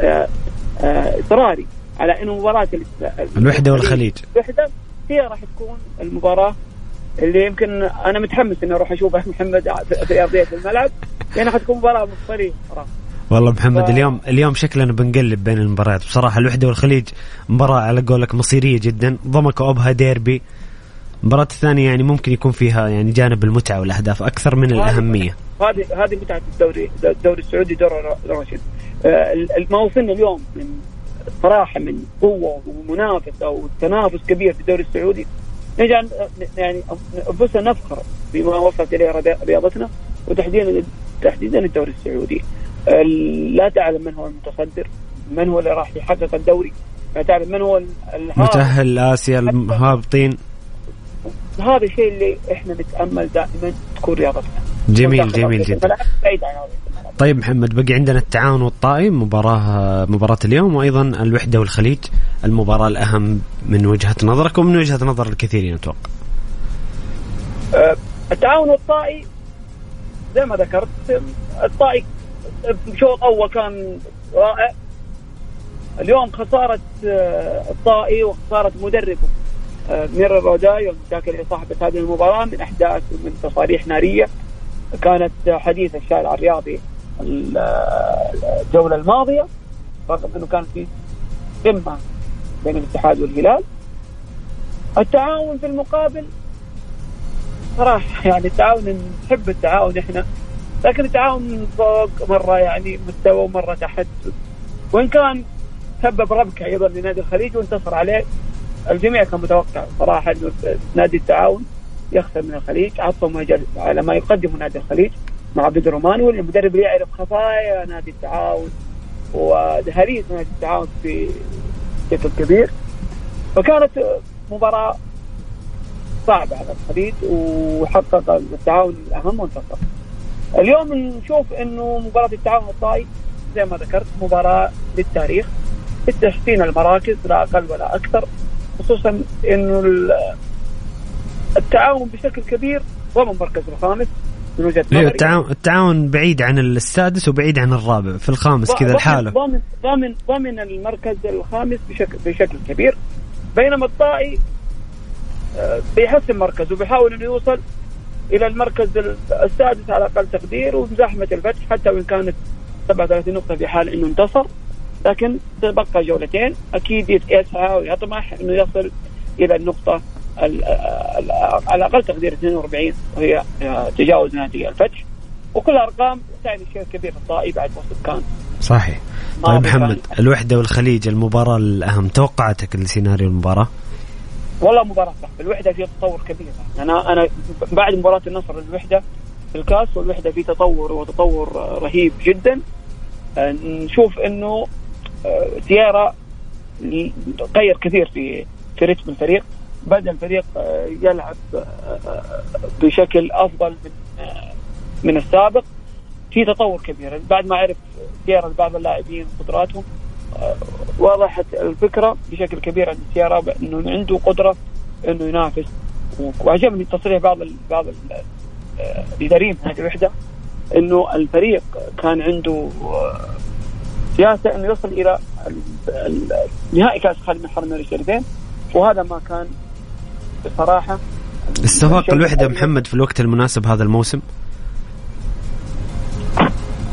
آه، آه، اصراري على إنه مباراة الوحدة والخليج. الوحدة هي راح تكون المباراة اللي يمكن أنا متحمس إني أروح أشوف محمد في أرضية الملعب. لانها حتكون مباراة مفصليه صراحة. والله محمد ف... اليوم اليوم شكلنا بنقلب بين المباريات بصراحة الوحدة والخليج مباراة على قولك مصيرية جدا ضمك أوبها ديربي المباراة الثانية يعني ممكن يكون فيها يعني جانب المتعة والأهداف أكثر من الأهمية. هذه هذه متعة الدوري الدوري السعودي دور راشد. ما وصلنا اليوم من صراحة من قوة ومنافسة وتنافس كبير في الدوري السعودي نجعل يعني أنفسنا نفخر بما وصلت إليه رياضتنا وتحديدا تحديدا الدوري السعودي. لا تعلم من هو المتصدر من هو اللي راح يحقق الدوري. لا تعلم من هو متأهل لآسيا المهابطين هذا الشيء اللي إحنا نتأمل دائما تكون رياضتنا. جميل جميل جدا. طيب محمد بقي عندنا التعاون والطائي مباراة مباراة اليوم وأيضا الوحدة والخليج. المباراة الأهم من وجهة نظرك ومن وجهة نظر الكثيرين أتوقع. أه التعاون والطائي زي ما ذكرت الطائي شوط اول كان رائع. اليوم خسارة أه، الطائي وخسارة مدربه ميرا روداي والمشاكل اللي صاحبت هذه المباراة من أحداث ومن تصاريح نارية. كانت حديث الشارع الرياضي الجولة الماضية. رغم أنه كان في قمة بين الاتحاد والهلال. التعاون في المقابل صراحة يعني التعاون نحب التعاون إحنا. لكن التعاون فوق مرة يعني مستوى ومرة تحت. وإن كان سبب ربكة أيضا لنادي الخليج وانتصر عليه الجميع كان متوقع صراحة إنه نادي التعاون يخسر من الخليج. عطوا على ما يقدمه نادي الخليج مع بدر والمدرب يعرف خفايا نادي التعاون ودهاليز نادي التعاون في بشكل كبير. فكانت مباراة صعبة على الخليج وحقق التعاون الأهم وانتصر. اليوم نشوف إنه مباراة التعاون الطائي زي ما ذكرت مباراة للتاريخ. لتحسين المراكز لا أقل ولا أكثر خصوصا إنه التعاون بشكل كبير ضمن المركز الخامس من وجهة نظري. التعاون التعاون بعيد عن السادس وبعيد عن الرابع في الخامس كذا لحاله. ضامن ضامن ضامن المركز الخامس بشكل بشكل كبير. بينما الطائي آه، بيحسن مركزه وبيحاول إنه يوصل إلى المركز السادس على أقل تقدير ومزاحمه الفتح حتى وإن كانت 37 نقطة في حال إنه انتصر. لكن تبقى جولتين. أكيد يسعى ويطمح إنه يصل إلى النقطة على أقل تقدير 42 وهي آه، تجاوز نادي الفتح. وكل أرقام تعني شيء كبير الطائي بعد وصل كان. صحيح. طيب محمد الوحدة والخليج المباراة الأهم توقعاتك لسيناريو المباراة؟ والله مباراة صح الوحدة في تطور كبير. أنا أنا بعد مباراة النصر الوحدة في الكاس والوحدة في تطور وتطور رهيب جدا. آه، نشوف إنه سيارة غير كثير في في رتم الفريق. بدا الفريق آه، يلعب آه، بشكل أفضل من من السابق في تطور كبير. بعد ما عرف سيارة بعض اللاعبين قدراتهم وضحت الفكرة بشكل كبير عند سيارة انه عنده قدرة إنه ينافس. وعجبني تصريح بعض ال بعض الاداريين في هذه الوحدة إنه الفريق كان عنده سياسة إنه يصل إلى نهائي كأس خالد بن حرمين الشريفين وهذا ما كان بصراحة. استفاق الوحدة محمد في الوقت المناسب هذا الموسم؟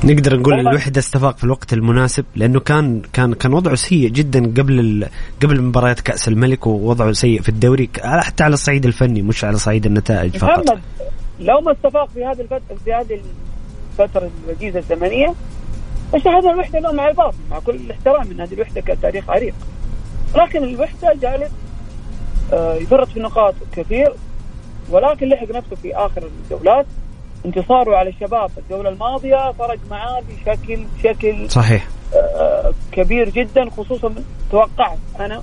نقدر نقول الوحدة استفاق في الوقت المناسب لأنه كان كان كان وضعه سيء جدا قبل قبل مباريات كأس الملك ووضعه سيء في الدوري حتى على الصعيد الفني مش على صعيد النتائج فقط محمد لو ما استفاق في هذه الفترة في هذه الفترة الوجيزه الزمنية هذا الوحدة له مع الباطل مع كل الاحترام إن هذه الوحدة كتاريخ عريق. لكن الوحدة جالس آه، يفرط في النقاط كثير ولكن لحق نفسه في آخر الجولات انتصاره على الشباب الجوله الماضية فرق معاه بشكل بشكل صحيح. آه، كبير جدا خصوصا توقعت أنا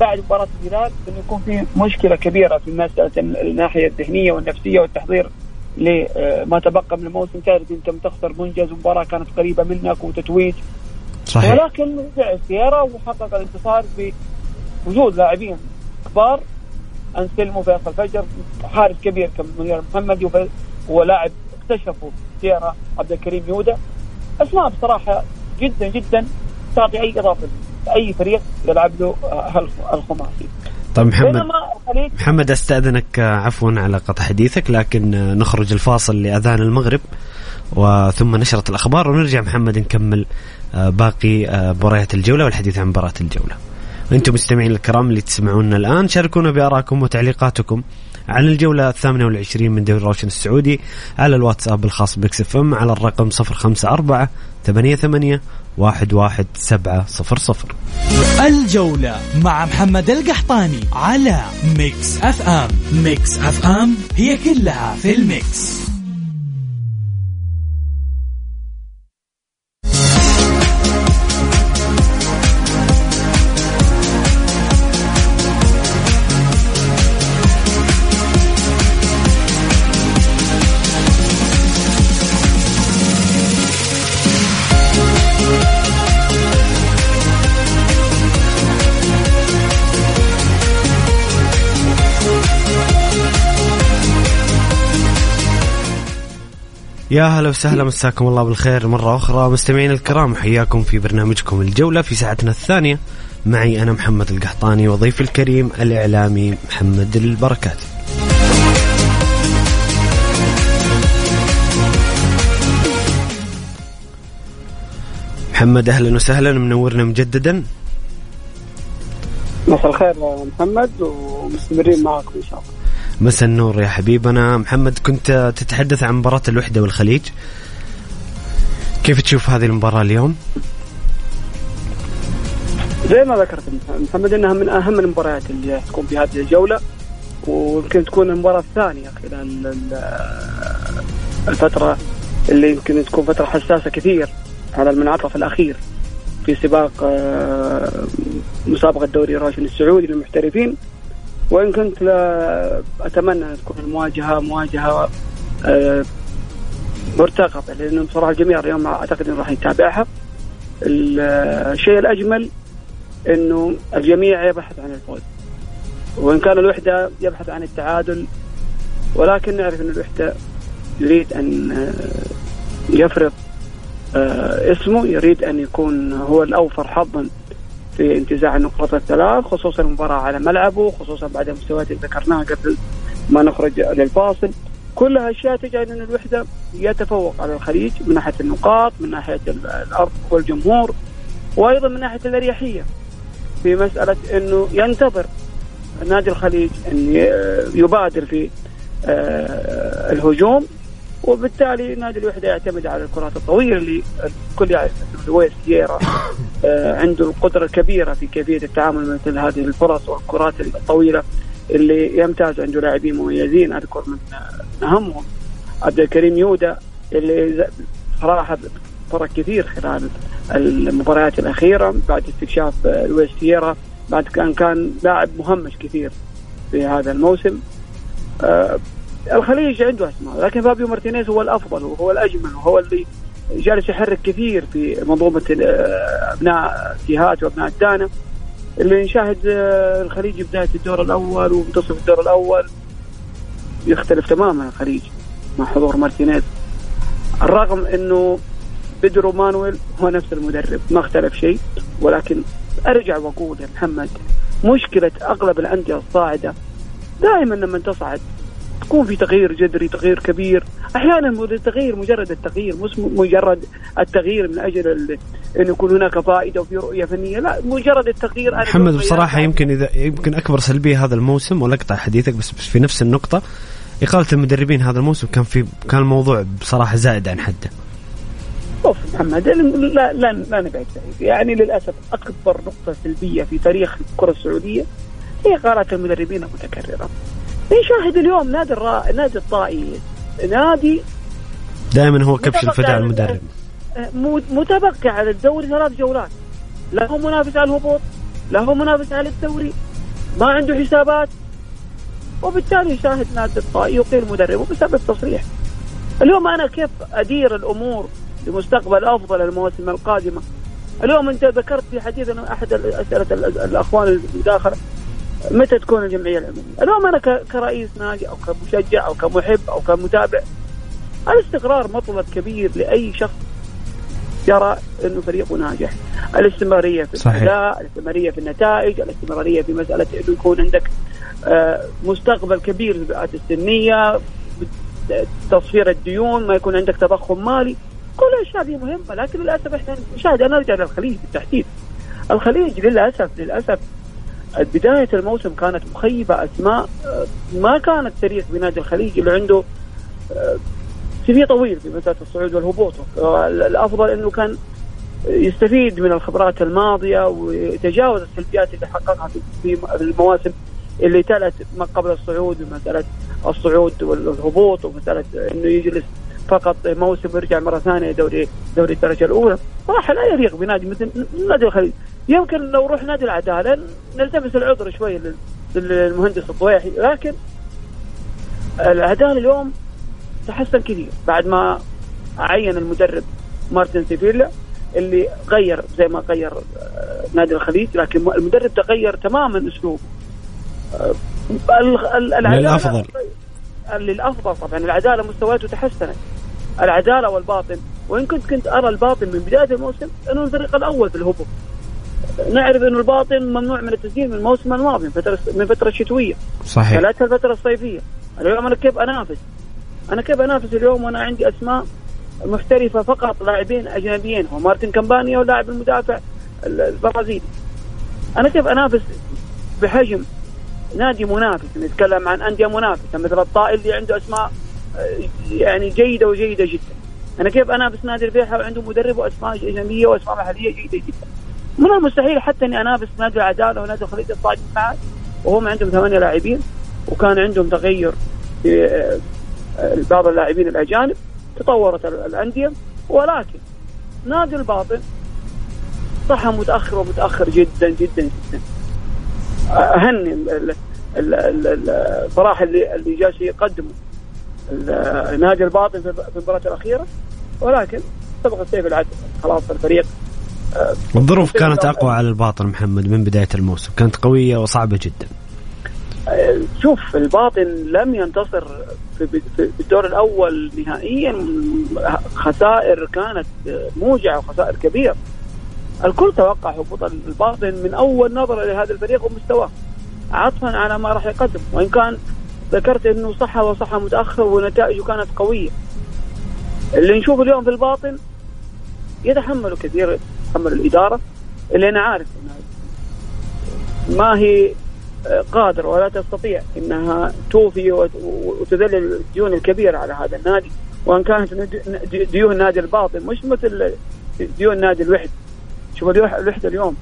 بعد مباراة الهلال إنه يكون في مشكلة كبيرة في مسألة الناحية الذهنية والنفسية والتحضير لما تبقى من الموسم تعرف أنت تخسر منجز ومباراه كانت قريبة منك وتتويج. صحيح. ولكن رجع السيارة وحقق الانتصار بوجود لاعبين كبار. أنسلمو فيصل فجر حارس كبير كمنير محمد ولاعب اكتشفوا سيارة عبد الكريم يودا أسماء بصراحة جدا جدا تعطي اي إضافة لأي فريق يلعب له آه، الخماسي طيب محمد محمد أستأذنك آه، عفوا على قطع حديثك لكن آه، نخرج الفاصل لأذان المغرب وثم نشرة الأخبار ونرجع محمد نكمل باقي مباريات الجولة والحديث عن مباراة الجولة. وأنتم مستمعين الكرام اللي تسمعونا الآن شاركونا بارائكم وتعليقاتكم. عن الجولة الثامنة والعشرين من دوري روشن السعودي على الواتساب الخاص ب Mix FM على الرقم صفر خمسة أربعة ثمانية ثمانية واحد واحد سبعة صفر صفر. الجولة مع محمد القحطاني على Mix FM. Mix FM هي كلها في ال mix. يا هلا وسهلا مساكم الله بالخير مرة أخرى. مستمعين الكرام حياكم في برنامجكم الجولة في ساعتنا الثانية. معي أنا محمد القحطاني وضيفي الكريم الإعلامي محمد البركات. محمد أهلا وسهلا منورنا مجددا. مساء الخير محمد ومستمرين معكم إن شاء الله. مساء النور يا حبيبنا. محمد كنت تتحدث عن مباراة الوحدة والخليج. كيف تشوف هذه المباراة اليوم؟ زي ما ذكرت محمد إنها من أهم المباريات اللي تكون في هذه الجولة ويمكن تكون المباراة الثانية خلال ال- الفترة اللي يمكن تكون فترة حساسة كثير على المنعطف الأخير في سباق آه، مسابقة دوري راشن السعودي للمحترفين. وإن كنت لا أتمنى أن تكون المواجهة مواجهة آه، مرتقبة لأنه بصراحة الجميع اليوم أعتقد إنه راح يتابعها. الشيء الأجمل إنه الجميع يبحث عن الفوز. وإن كان الوحدة يبحث عن التعادل ولكن نعرف إن الوحدة يريد أن آه، يفرض آه، اسمه يريد أن يكون هو الأوفر حظا في انتزاع النقاط الثلاث خصوصا المباراة على ملعبه خصوصا بعد المستويات اللي ذكرناها قبل ما نخرج للفاصل. كلها اشياء تجعل إن الوحدة يتفوق على الخليج من ناحية النقاط من ناحية الأرض والجمهور وأيضا من ناحية الأريحية. في مسألة إنه ينتظر نادي الخليج إن يبادر في آه، الهجوم. وبالتالي نادي الوحدة يعتمد على الكرات الطويلة اللي الكل يعرف لويس سييرا آه، عنده القدرة الكبيرة في كيفية التعامل مع مثل هذه الفرص والكرات الطويلة اللي يمتاز عنده لاعبين مميزين. أذكر من اهمهم عبد الكريم يودا اللي صراحة فرق كثير خلال المباريات الأخيرة بعد استكشاف آه، لويس سييرا. بعد كان كان لاعب مهمش كثير في هذا الموسم. آه، الخليج عنده أسماء لكن فابيو مارتينيز هو الأفضل وهو الأجمل وهو اللي جالس يحرك كثير في منظومة أبناء سيهات وأبناء الدانة اللي نشاهد آه، الخليج بداية الدور الأول ومنتصف الدور الأول. يختلف تماما الخليج مع حضور مارتينيز. الرغم إنه بيدرو مانويل هو نفس المدرب ما اختلف شيء ولكن أرجع وأقول يا محمد مشكلة أغلب الأندية الصاعدة دائما لما تصعد تكون في تغيير جذري تغيير كبير. أحيانا التغيير مجرد التغيير مش مجرد التغيير من أجل ال- انه يكون هناك فائدة وفي رؤية فنية لا مجرد التغيير. أنا محمد بصراحة غيرت. يمكن إذا يمكن أكبر سلبية هذا الموسم ولا أقطع حديثك بس في نفس النقطة إقالة المدربين هذا الموسم كان في كان الموضوع بصراحة زائد عن حده. شوف محمد لا لا لا نبعد بعيد. يعني للأسف أكبر نقطة سلبية في تاريخ الكرة السعودية هي قرارات المدربين المتكررة. نشاهد اليوم نادي الرا... نادي الطائي. نادي دائما هو كبش الفداء المدرب. متبقي على الدوري ثلاث جولات. لا هو منافس على الهبوط لا هو منافس على الدوري. ما عنده حسابات. وبالتالي يشاهد نادي الطائي يقيل مدربه بسبب تصريح. اليوم أنا كيف أدير الأمور لمستقبل أفضل المواسم القادمه اليوم أنت ذكرت في حديث أحد اسئله الأخوان المداخله متى تكون الجمعية العموميه؟ اليوم أنا كرئيس نادي أو كمشجع أو كمحب أو كمتابع الاستقرار مطلب كبير لأي شخص يرى إنه فريقه ناجح. الاستمرارية في الأداء الاستمرارية في النتائج الاستمرارية في مسألة إنه يكون عندك آه، مستقبل كبير في الفئات السنية تصفير الديون ما يكون عندك تضخم مالي. كل الاشياء هذه مهمة لكن للأسف إحنا نشاهد أنا أرجع للخليج بالتحديد. الخليج للاسف للأسف بداية الموسم كانت مخيبة أسماء آه، ما كانت تاريخ بنادي الخليج اللي عنده سي آه، طويل في مسألة الصعود والهبوط. الأفضل أنه كان يستفيد من الخبرات الماضية ويتجاوز السلبيات اللي حققها في المواسم اللي تلت ما قبل الصعود مسألة الصعود والهبوط ومسألة أنه يجلس فقط موسم ويرجع مرة ثانية دوري دوري الدرجة الأولى. صراحة لا يليق بنادي مثل نادي الخليج. يمكن لو روح نادي العدالة نلتمس العذر شوي للمهندس الضويحي لكن العدالة اليوم تحسن كثير. بعد ما عين المدرب مارتن سيفيلا اللي غير زي ما غير آه، نادي الخليج لكن المدرب تغير تماما أسلوبه. آه، للأفضل. للأفضل طبعا. العدالة مستوياته تحسنت. العدالة والباطن وإن كنت كنت أرى الباطن من بداية الموسم انه الفريق الأول في الهبوط. نعرف إنه الباطن ممنوع من التسجيل من الموسم الماضي من فتره من فترة شتوية. صحيح. ثلاثة الفترة الصيفية. اليوم أنا كيف أنافس؟ أنا كيف أنافس اليوم وأنا عندي أسماء محترفة فقط لاعبين أجنبيين؟ هو مارتن كامبانيا ولاعب المدافع البرازيلي. أنا كيف أنافس بحجم نادي منافس؟ نتكلم عن أندية منافسة مثل الطائي اللي عنده أسماء يعني جيدة وجيدة جدا. أنا كيف انافس نادي البيحة وعنده مدرب وأسماء اجنبيه وأسماء محلية جيدة جدا. من المستحيل حتى إني انافس نادي العداله ونادي الخليج الصاعد معي وهم عندهم ثمانية لاعبين وكان عندهم تغير في آه، بعض اللاعبين الأجانب. تطورت الأندية. ولكن نادي الباطن صح متأخر ومتأخر جدا جدا جدا. أهني صراحة اللي اللي جالس يقدمه. نادي الباطن في المباراة الأخيرة. ولكن سبق السيف العدل خلاص الفريق آه، الظروف كانت أقوى على الباطن محمد من بداية الموسم. كانت قوية وصعبة جدا. آه، شوف الباطن لم ينتصر في الدور الأول نهائيا. خسائر كانت موجعة وخسائر كبيرة. الكل توقع هبوط الباطن من أول نظرة لهذا الفريق ومستواه. عطفا على ما راح يقدم. وإن كان ذكرت إنه صحى وصحى متاخر ونتائجه كانت قوية. اللي نشوفه اليوم في الباطن يتحملوا كثير تحمل الإدارة اللي أنا عارف إنها ما هي قادرة ولا تستطيع إنها توفي وتذلل الديون الكبيرة على هذا النادي وإن كانت ديون نادي الباطن مش مثل ديون نادي الوحدة. شوف الوحدة اليوم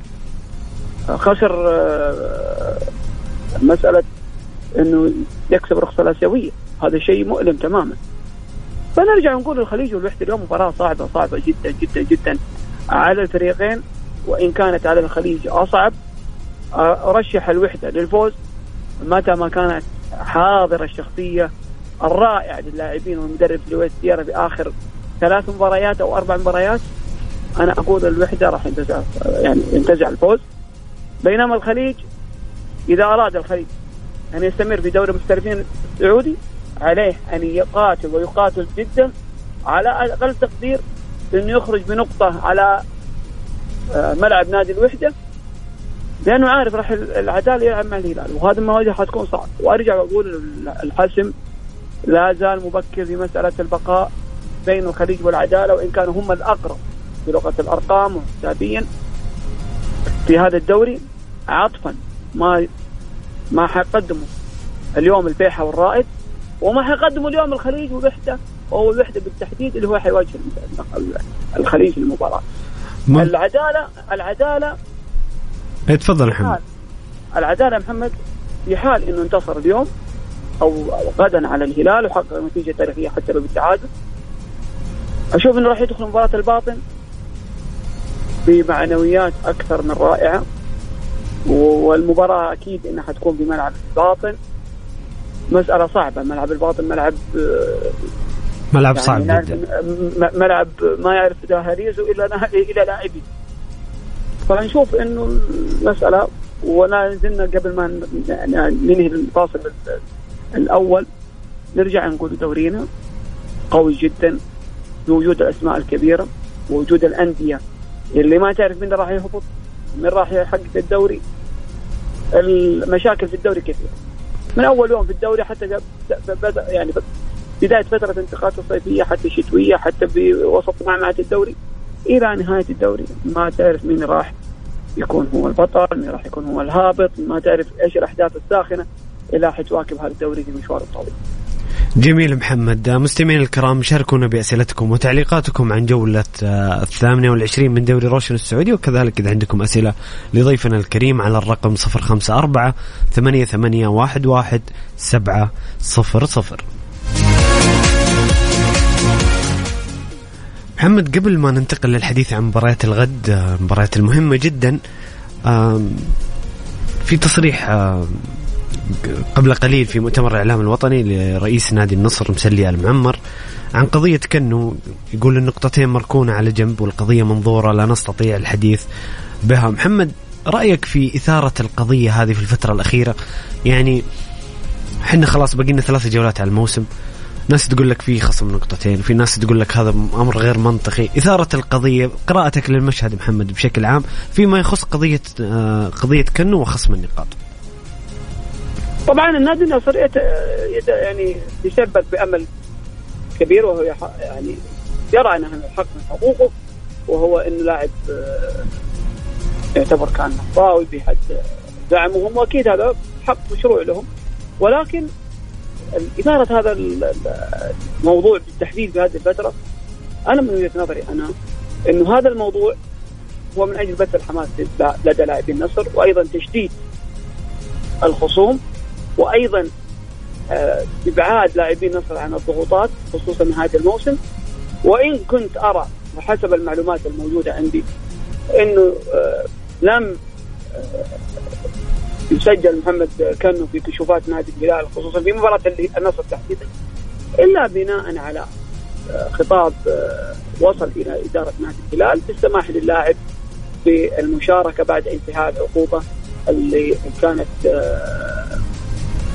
خسر آه، مسألة إنه يكسب رخصة الاسيويه هذا شيء مؤلم تماما. فنرجع نقول الخليج والوحدة اليوم مباراة صعبة صعبة جدا جدا جدا على الفريقين. وإن كانت على الخليج أصعب أرشح الوحدة للفوز. متى ما كانت حاضرة الشخصية الرائعة للاعبين والمدرب لويس ديارة في اخر ثلاث مباريات أو أربع مباريات أنا أقول الوحدة راح ينتزع يعني ينتزع الفوز. بينما الخليج إذا أراد الخليج أن يستمر في دوري المحترفين السعودي عليه أن يقاتل ويقاتل جدا على أقل تقدير انه يخرج بنقطة على آه، ملعب نادي الوحدة لأنه عارف راح العدالة يلعب مع الهلال وهذه المواجهة حتكون صعبة. وأرجع وأقول الحسم لا زال مبكر في مسألة البقاء بين الخليج والعدالة وإن كانوا هم الأقرب بلغة الأرقام وحسابيا في هذا الدوري عطفا. ما ما حيقدموا اليوم البيحة والرائد وما حيقدموا اليوم الخليج وبحته وهو الوحدة بالتحديد اللي هو حيواجه الخليج في المباراة. م... العدالة العدالة إيه، تفضل محمد. العدالة محمد في حال إنه انتصر اليوم أو غدا على الهلال وحقق نتيجة تاريخية حتى لو بالتعادل. أشوف إنه راح يدخل مباراة الباطن بمعنويات أكثر من رائعة. والمباراة أكيد إنها حتكون بملعب الباطن. مسألة صعبة ملعب الباطن ملعب ملعب يعني صعب جدا. ملعب ما يعرف دهاليزه إلا إلى لاعبين فنشوف إنه المساله ولا زلنا قبل ما ننهي الفاصل الأول نرجع نقول دورينا قوي جدا بوجود الأسماء الكبيرة ووجود الأندية. اللي ما تعرف مين راح يهبط؟ من راح يحقق الدوري. المشاكل في الدوري كثيرة. من أول يوم في الدوري حتى بدأ يعني بداية فترة الانتقالات الصيفيه حتى الشتويه حتى بوسط معمعه الدوري. إلى نهاية الدوري ما تعرف مين راح يكون هو البطل مين راح يكون هو الهابط ما تعرف إيش الأحداث الساخنة اللي راح تواكب هذا الدوري في مشوار الطويل. جميل محمد مستمعين الكرام شاركونا بأسئلتكم وتعليقاتكم عن جولة آه، الثامنة والعشرين من دوري روشن السعودي وكذلك إذا عندكم أسئلة لضيفنا الكريم على الرقم صفر خمسة أربعة ثمانية, ثمانية واحد, واحد سبعة صفر صفر. محمد قبل ما ننتقل للحديث عن مباريات الغد آه، مباريات المهمة جدا في تصريح قبل قليل في مؤتمر الإعلام الوطني لرئيس نادي النصر مسلي المعمر عن قضية كنو يقول النقطتين مركونة على جنب والقضية منظورة لا نستطيع الحديث بها. محمد رأيك في إثارة القضية هذه في الفترة الأخيرة؟ يعني حنا خلاص بقينا ثلاثة جولات على الموسم ناس تقول لك في خصم نقطتين في ناس تقول لك هذا أمر غير منطقي. إثارة القضية قراءتك للمشهد محمد بشكل عام فيما يخص قضية آه، قضية كنو وخصم النقاط. طبعا النادي النصر يعني يشبك بأمل كبير وهو يعني يرى إنه يحقق من حقوقه وهو انه لاعب آه، يعتبر كان نصراوي بحد دعمهم وأكيد هذا حق مشروع لهم. ولكن إثارة هذا الموضوع بالتحديد في هذه الفترة أنا من وجهة نظري أنا أنه هذا الموضوع هو من أجل بث الحماس لدى لاعبي النصر وأيضا تشديد الخصوم وأيضا آه، إبعاد لاعبي النصر عن الضغوطات خصوصا نهايه الموسم. وإن كنت أرى وحسب المعلومات الموجودة عندي إنه آه، لم آه، يسجل محمد كنو في كشوفات نادي الهلال خصوصا في مباراة النصر تحديدا إلا بناء على خطاب وصل إلى إدارة نادي الهلال بالسماح للاعب بالمشاركة بعد انتهاء العقوبة اللي كانت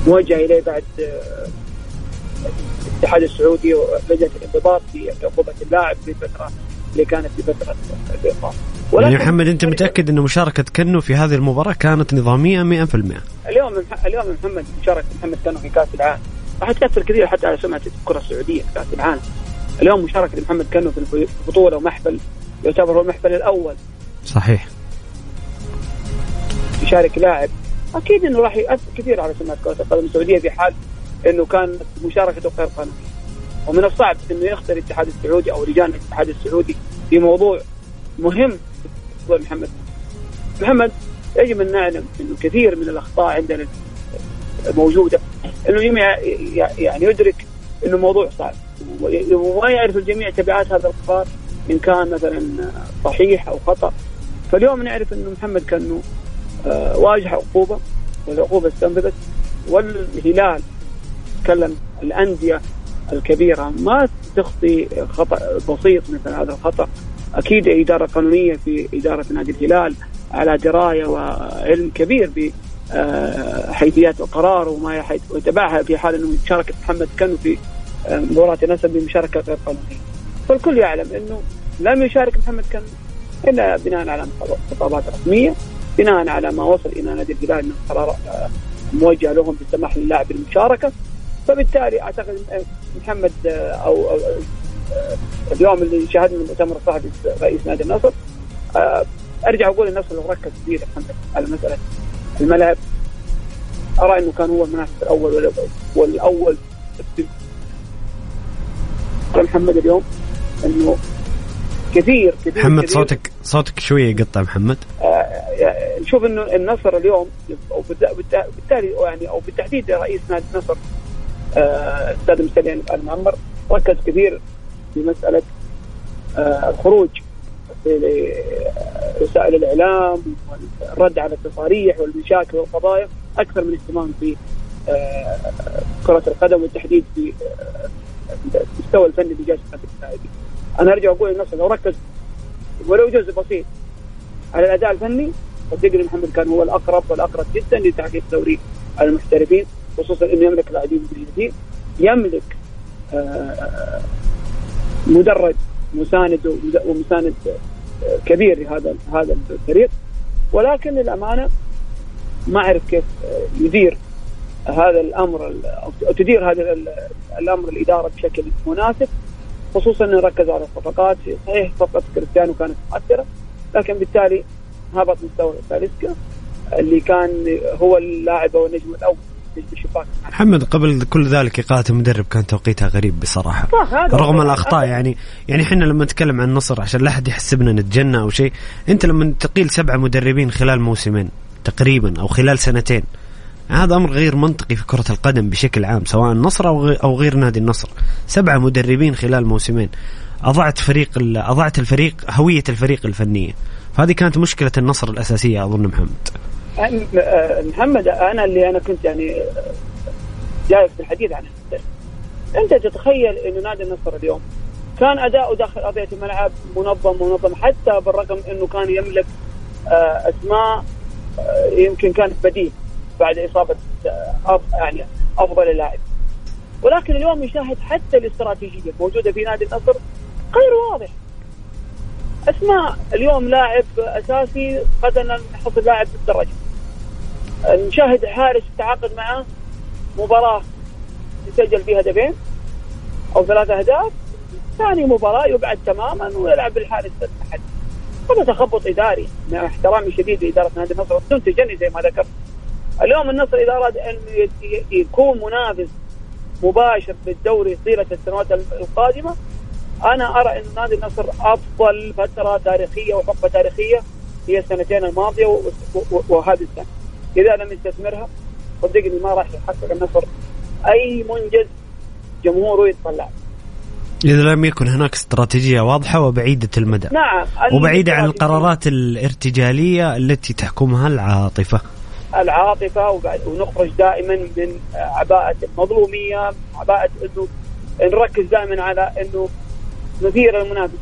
موجه إليه بعد آه، الاتحاد السعودي ولجنه الانضباط في عقوبة اللاعب في الفترة اللي كانت في فترة الايقاف يعني محمد أنت متأكد أن مشاركة كنو في هذه المباراة كانت نظامية 100%؟ اليوم اليوم محمد مشاركة محمد كنو في كأس العالم. راح تاثر كثير حتى على سمعة الكرة السعودية في كأس العالم. اليوم مشاركة محمد كنو في البطوله ومحفل يعتبر هو المحفل الأول. صحيح. يشارك لاعب أكيد إنه راح ياثر كثير على سمعة كرة القدم السعودية في حال إنه كان مشاركته غير قانونيه ومن الصعب إنه يخسر الاتحاد السعودي أو لجان الاتحاد السعودي في موضوع مهم محمد. محمد يجب أن نعلم إنه كثير من الأخطاء عندنا موجودة. إنه الجميع يعني يدرك إنه الموضوع صعب. وما يعرف الجميع تبعات هذا القرار إن كان مثلا صحيح أو خطأ. فاليوم نعرف إنه محمد كانه آه، واجه عقوبة. والعقوبه استنفذت والهلال تكلم الأندية الكبيرة ما تخطي خطأ بسيط مثل هذا الخطأ. أكيد إدارة قانونية في إدارة نادي الهلال على دراية وعلم كبير ب آه، حيثيات القرار وما يتبعها في حال إنه مشاركة محمد كانو في آه، مباراة نسب بمشاركة غير قانونية. فالكل يعلم إنه لم يشارك محمد كانو إلا بناء على خطابات رسمية. بناء على ما وصل إلى نادي الهلال من قرار آه، موجه لهم بالسماح للاعب بالمشاركة. فبالتالي أعتقد محمد آه، أو آه، اليوم اللي شاهدنا المؤتمر الصحفي رئيس نادي النصر أرجع أقول النصر لو ركز كثير على مسألة الملعب. أرى إنه كان هو المنافس الأول والأول. محمد اليوم إنه كثير كثير محمد كثير صوتك صوتك شوية يقطع محمد آه نشوف إنه النصر اليوم أو بالتالي يعني أو بالتحديد رئيس نادي النصر آه، الاستاذ مسلم المعمر ركز كثير في مسألة آه، الخروج في وسائل الإعلام والرد على التصاريح والمشاكل والقضايا أكثر من اهتمام في آه، كرة القدم والتحديد في المستوى الفني لجائزه اللاعبين. أنا أرجع أقول النصر لو ركز ولو جزء بسيط على الأداء الفني صدقني محمد كان هو الأقرب والأقرب جدا لتحقيق دوري المحترفين خصوصا إنه يملك لاعبين جيدين يملك آه، مدرج مساند ومساند آه، كبير لهذا هذا الفريق. ولكن للأمانة ما أعرف كيف آه، يدير هذا الأمر أو تدير هذا الأمر الإدارة بشكل مناسب. خصوصا إنه ركز على الصفقات. صحيح صفقه كريستيانو كانت مؤثره لكن بالتالي هبط مستوى تاليسكا اللي كان هو اللاعب أو النجم الأول محمد قبل كل ذلك إقالة المدرب كان توقيتها غريب بصراحة. رغم الأخطاء. يعني يعني إحنا لما نتكلم عن النصر عشان لا أحد يحسبنا نتجنى أو شيء أنت لما تقيل سبعة مدربين خلال موسمين تقريبا أو خلال سنتين هذا أمر غير منطقي في كرة القدم بشكل عام سواء النصر أو غير نادي النصر. سبعة مدربين خلال موسمين. أضعت فريق أضعت الفريق هوية الفريق الفنية. فهذه كانت مشكلة النصر الأساسية أظن محمد. محمد أنا اللي أنا كنت يعني جاي في الحديث عن أنت تتخيل انه نادي النصر اليوم كان أداؤه داخل أرضية الملعب منظم منظم حتى بالرغم إنه كان يملك آه، أسماء آه، يمكن كانت بديل. بعد إصابة آه، يعني أفضل لاعب ولكن اليوم نشاهد حتى الاستراتيجية الموجودة في نادي النصر غير واضح. اسماء اليوم لاعب أساسي غدا نحط لاعب بالدرجه نشاهد حارس تعاقد معه مباراة يسجل فيها هدفين أو ثلاثة أهداف. ثاني مباراة يبعد تماما ويلعب بالحارس التحدي هذا تخبط إداري مع احترامي شديد لإدارة نادي النصر. تجني زي ما ذكرت. اليوم النصر إذا أراد أن يكون منافس مباشر بالدوري طيله السنوات القادمة أنا أرى أن نادي النصر أفضل فترة تاريخية وحقبة تاريخية هي السنتين الماضية وهذه السنة. اذا لم يستثمرها. صدقني ما راح يحقق النصر أي منجز جمهوره يتطلع. إذا لم يكن هناك استراتيجية واضحة وبعيدة المدى. نعم وبعيدة عن القرارات الارتجالية التي تحكمها العاطفة. العاطفة ونخرج دائما من عباءة المظلومية عباءة أنه نركز دائما على أنه نثير المنافس.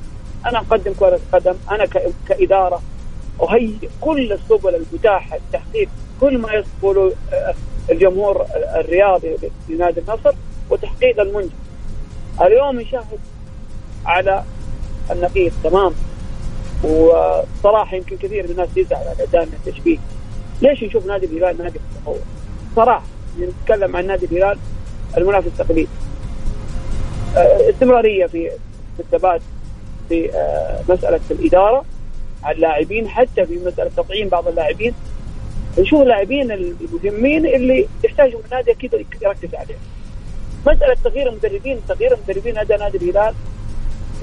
أنا أقدم كرة قدم أنا كإدارة أهيئ كل السبل المتاحة لتحقيق كل ما يصفه آه، الجمهور الرياضي لنادي النصر وتحقيق المنجز اليوم نشاهد على النقيض تمام وصراحة يمكن كثير من الناس يزعل على دائما التشبيه. ليش نشوف نادي الهلال نادي التطور صراحة نتكلم عن نادي الهلال المنافس التقليدي آه، استمرارية في الثبات في آه، مسألة الإدارة على اللاعبين حتى في مسألة تطعيم بعض اللاعبين نشوف اللاعبين المهمين اللي يحتاجوا النادي أكيد يركز عليهم. مسألة تغيير المدربين تغيير المدربين ادى نادي الهلال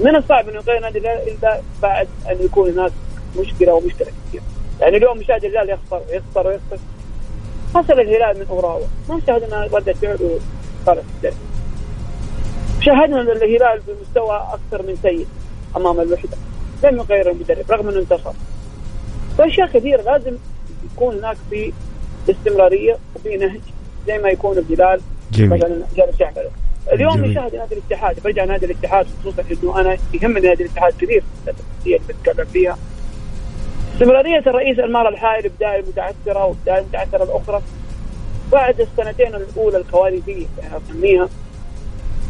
من الصعب إنه يغير نادي الهلال إلا بعد أن يكون هناك مشكلة ومشكلة كثيرة. يعني اليوم مشاهد الهلال يخسر ويخسر ويخسر. حصل الهلال من اوراوا ما شاهدنا ردة فعل وصارت شاهدنا الهلال بمستوى أكثر من سيء أمام الوحدة. لم يغير المدرب رغم أنه انتصر فأشياء كثيرة لازم يكون هناك في استمرارية وفي نهج زي ما يكون الهلال مثلا جالس يعمله اليوم نشاهد نادي الاتحاد برجع نادي الاتحاد خصوصا إنه أنا يهمني نادي الاتحاد كثير. اللي بتكلم فيها. استمرارية الرئيس المارة الحائل بداية متعثرة وبداية متعثرة الأخرى بعد السنتين الأولى الكوارثية يعني أسميها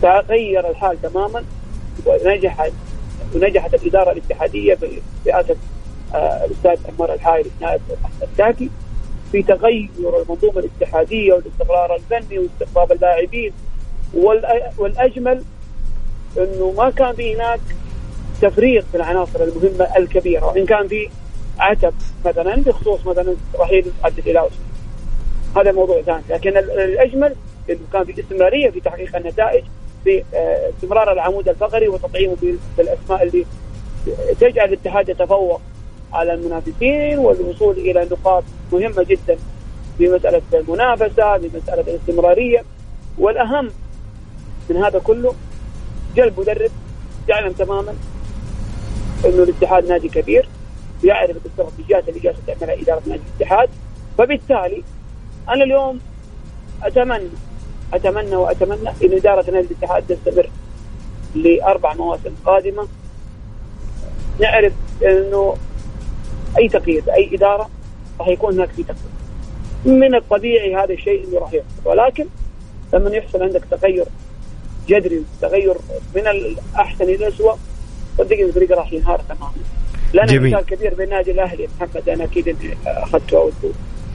تغير الحال تماما ونجحت ونجحت الإدارة الاتحادية برئاسة آه، الأستاذ عمار الحائل نائب التاكي في تغير المنظومة الاتحادية والاستقرار الفني واستقطاب اللاعبين والأجمل أنه ما كان في هناك تفريغ في العناصر المهمة الكبيرة وإن كان في عتب مثلا بخصوص مثلا رحيل عبد الإله. هذا موضوع ثاني. لكن الأجمل انه كان في استمراريه في تحقيق النتائج في آه، استمرار العمود الفقري وتطعيمه بالأسماء اللي تجعل الاتحاد يتفوق على المنافسين والوصول إلى نقاط مهمة جدا في مسألة المنافسة في مسألة الاستمرارية. والأهم من هذا كله جلب مدرب يعلم تماما إنه الاتحاد نادي كبير. يعرف الاستراتيجيات اللي جالسه تعملها إدارة نادي الاتحاد. فبالتالي أنا اليوم أتمنى أتمنى وأتمنى إن إدارة نادي الاتحاد تستمر لأربع مواسم قادمة. نعرف إنه أي تغيير باي إدارة راح يكون هناك في تغيير من الطبيعي هذا الشيء إنه راح يحصل. ولكن لما يحصل عندك تغير جذري تغير من الأحسن إلى الاسوء صدقني الفريق راح ينهار تماما. لنا جميل. مثال كبير بالنادي الأهلي محمد أنا أكيد أخذته أو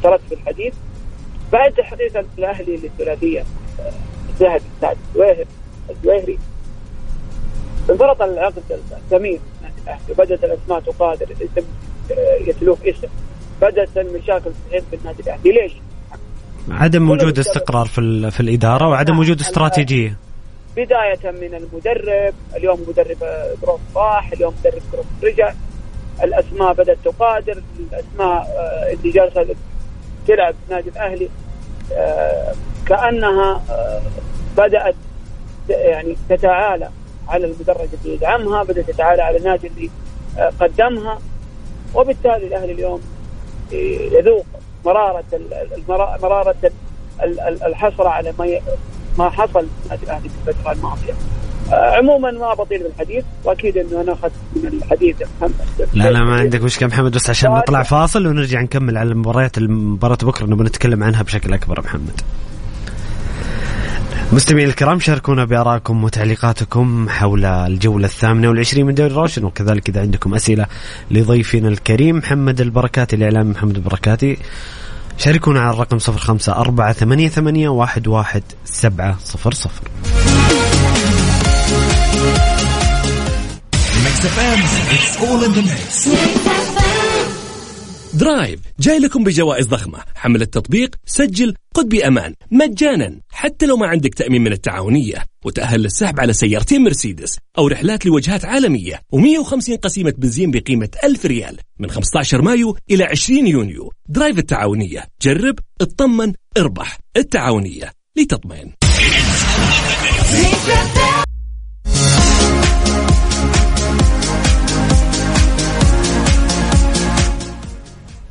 تركت في الحديث. بعد تحديث الأهلي للثلاثية آه، الذهبي سعد الزويهر الزويهري انفرط العقد الثمين نادي وبدات الأسماء تقادر الاسم آه، يتلوف اسم. بدأت المشاكل في النادي الأهلي. ليش؟ عدم وجود استقرار في في الإدارة وعدم نعم. وجود استراتيجية. بداية من المدرب اليوم مدرب آه، كروس راح اليوم مدرب كروس رجع. الأسماء بدأت تقادر الأسماء آه، اللي جالسة تلعب في النادي الأهلي آه، كأنها آه، بدأت ت- يعني تتعالى على المدرج اللي يدعمها بدأت تتعالى على النادي اللي قدمها وبالتالي الأهلي اليوم يذوق مرارة ال- المرا- مرارة ال- ال- الحسرة على ما حصل في النادي الأهلي في الفترة الماضية. آه، عموما ما بطيل بالحديث وأكيد إنه أنا اخذت من الحديث محمد. لا لا ما عندك مشكلة محمد بس عشان طيب. نطلع فاصل ونرجع نكمل على المباريات مباراه بكرة نبغى نتكلم عنها بشكل أكبر محمد. مستمعينا الكرام شاركونا بآرائكم وتعليقاتكم حول الجولة الثامنة والعشرين من دوري روشن وكذلك إذا عندكم أسئلة لضيفنا الكريم محمد البركاتي الاعلامي محمد البركاتي. شاركونا على الرقم 054 88 11700 Mix FM it's all in the mix Drive جاي لكم بجوائز ضخمة. حمل التطبيق سجل قد بأمان. مجانا. حتى لو ما عندك تأمين من التعاونية. وتأهل للسحب على سيارتين مرسيدس. أو رحلات لوجهات عالمية. و150 قسيمة بنزين بقيمة 1000 ريال. من 15 مايو إلى 20 يونيو. Drive التعاونية. جرب اطمن اربح. التعاونية. لتطمئن.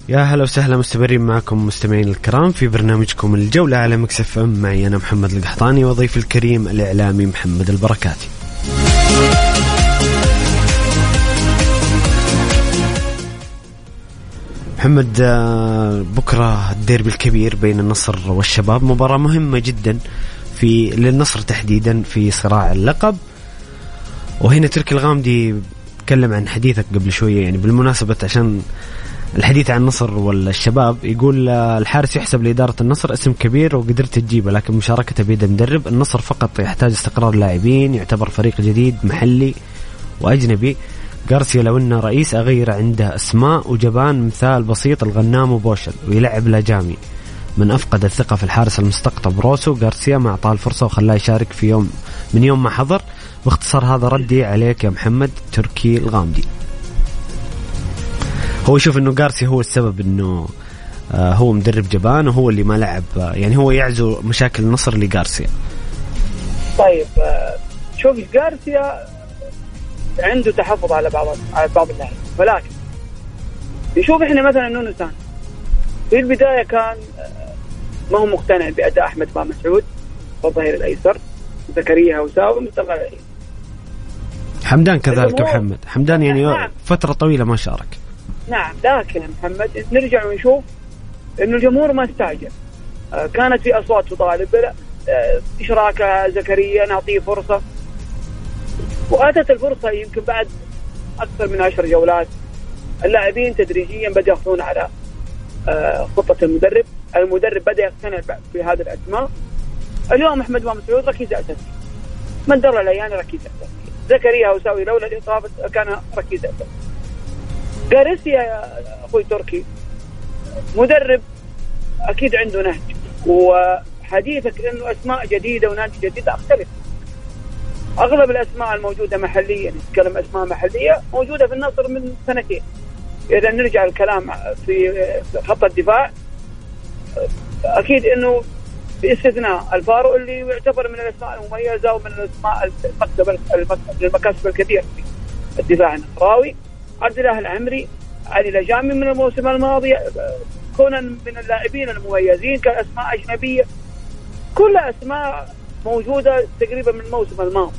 يا هلا وسهلا مستمرين معكم مستمعين الكرام في برنامجكم الجولة على مكسف ام. معي أنا محمد القحطاني وضيف الكريم الإعلامي محمد البركاتي. محمد آه، بكرة الديربي الكبير بين النصر والشباب. مباراة مهمة جدا في للنصر تحديدا في صراع اللقب. وهنا تركي الغامدي تكلم عن حديثك قبل شوية يعني بالمناسبة عشان الحديث عن النصر والشباب يقول آه، الحارس يحسب لإدارة النصر اسم كبير وقدرت تجيبه لكن مشاركته بيد المدرب. النصر فقط يحتاج استقرار لاعبين يعتبر فريق جديد محلي وأجنبي. غارسيا لو إنه رئيس أغير عنده أسماء وجبان مثال بسيط الغنام وبوشل ويلعب لاجامي من أفقد الثقة في الحارس المستقطب روسو غارسيا ما أعطاه الفرصة وخلاه يشارك في يوم من يوم ما حضر. باختصار هذا ردي عليك يا محمد تركي الغامدي. هو يشوف إنه غارسيا هو السبب إنه آه، هو مدرب جبان وهو اللي ما لعب آه، يعني هو يعزو مشاكل النصر لغارسيا طيب آه، شوف جارسيا عنده تحفظ على بعض على بعض اللاعبين ولكن نشوف إحنا مثلا نونو سان في البداية كان ما هو مقتنع بأداء أحمد بن مسعود والظهير الأيسر زكريا مصطفى العلي. حمدان كذلك محمد حمدان يعني نعم. فترة طويلة ما شارك نعم لكن محمد نرجع ونشوف إنه الجمهور ما استعجل. آه، كانت في أصوات تطالب آه، إشراك زكريا نعطيه فرصة. وأتت الفرصة يمكن بعد أكثر من عشر جولات. اللاعبين تدريجيا بدأوا يأخذون على آه، خطة المدرب. المدرب بدأ يقتنع في هذه الأسماء. اليوم أحمد بن مسعود ركيزه اساسيه من در الأيام ركيزه اساسيه زكريا وساوي لولا الإصابة كان ركيزه اساسيه جاريسيا يا أخوي تركي مدرب أكيد عنده نهج وحديثك إنه أسماء جديدة ونادي جديد أختلف. أغلب الأسماء الموجودة محليا نتكلم أسماء محلية موجودة في النصر من سنتين. إذا نرجع الكلام في خط الدفاع أكيد إنه باستثناء الفارو اللي يعتبر من الأسماء المميزة ومن الأسماء المكتب المكاسب الكثير في الدفاع النصراوي. عبد الله العمري علي لجامي من الموسم الماضي كونا من اللاعبين المميزين كأسماء أجنبية. كلها أسماء موجودة تقريبا من الموسم الماضي.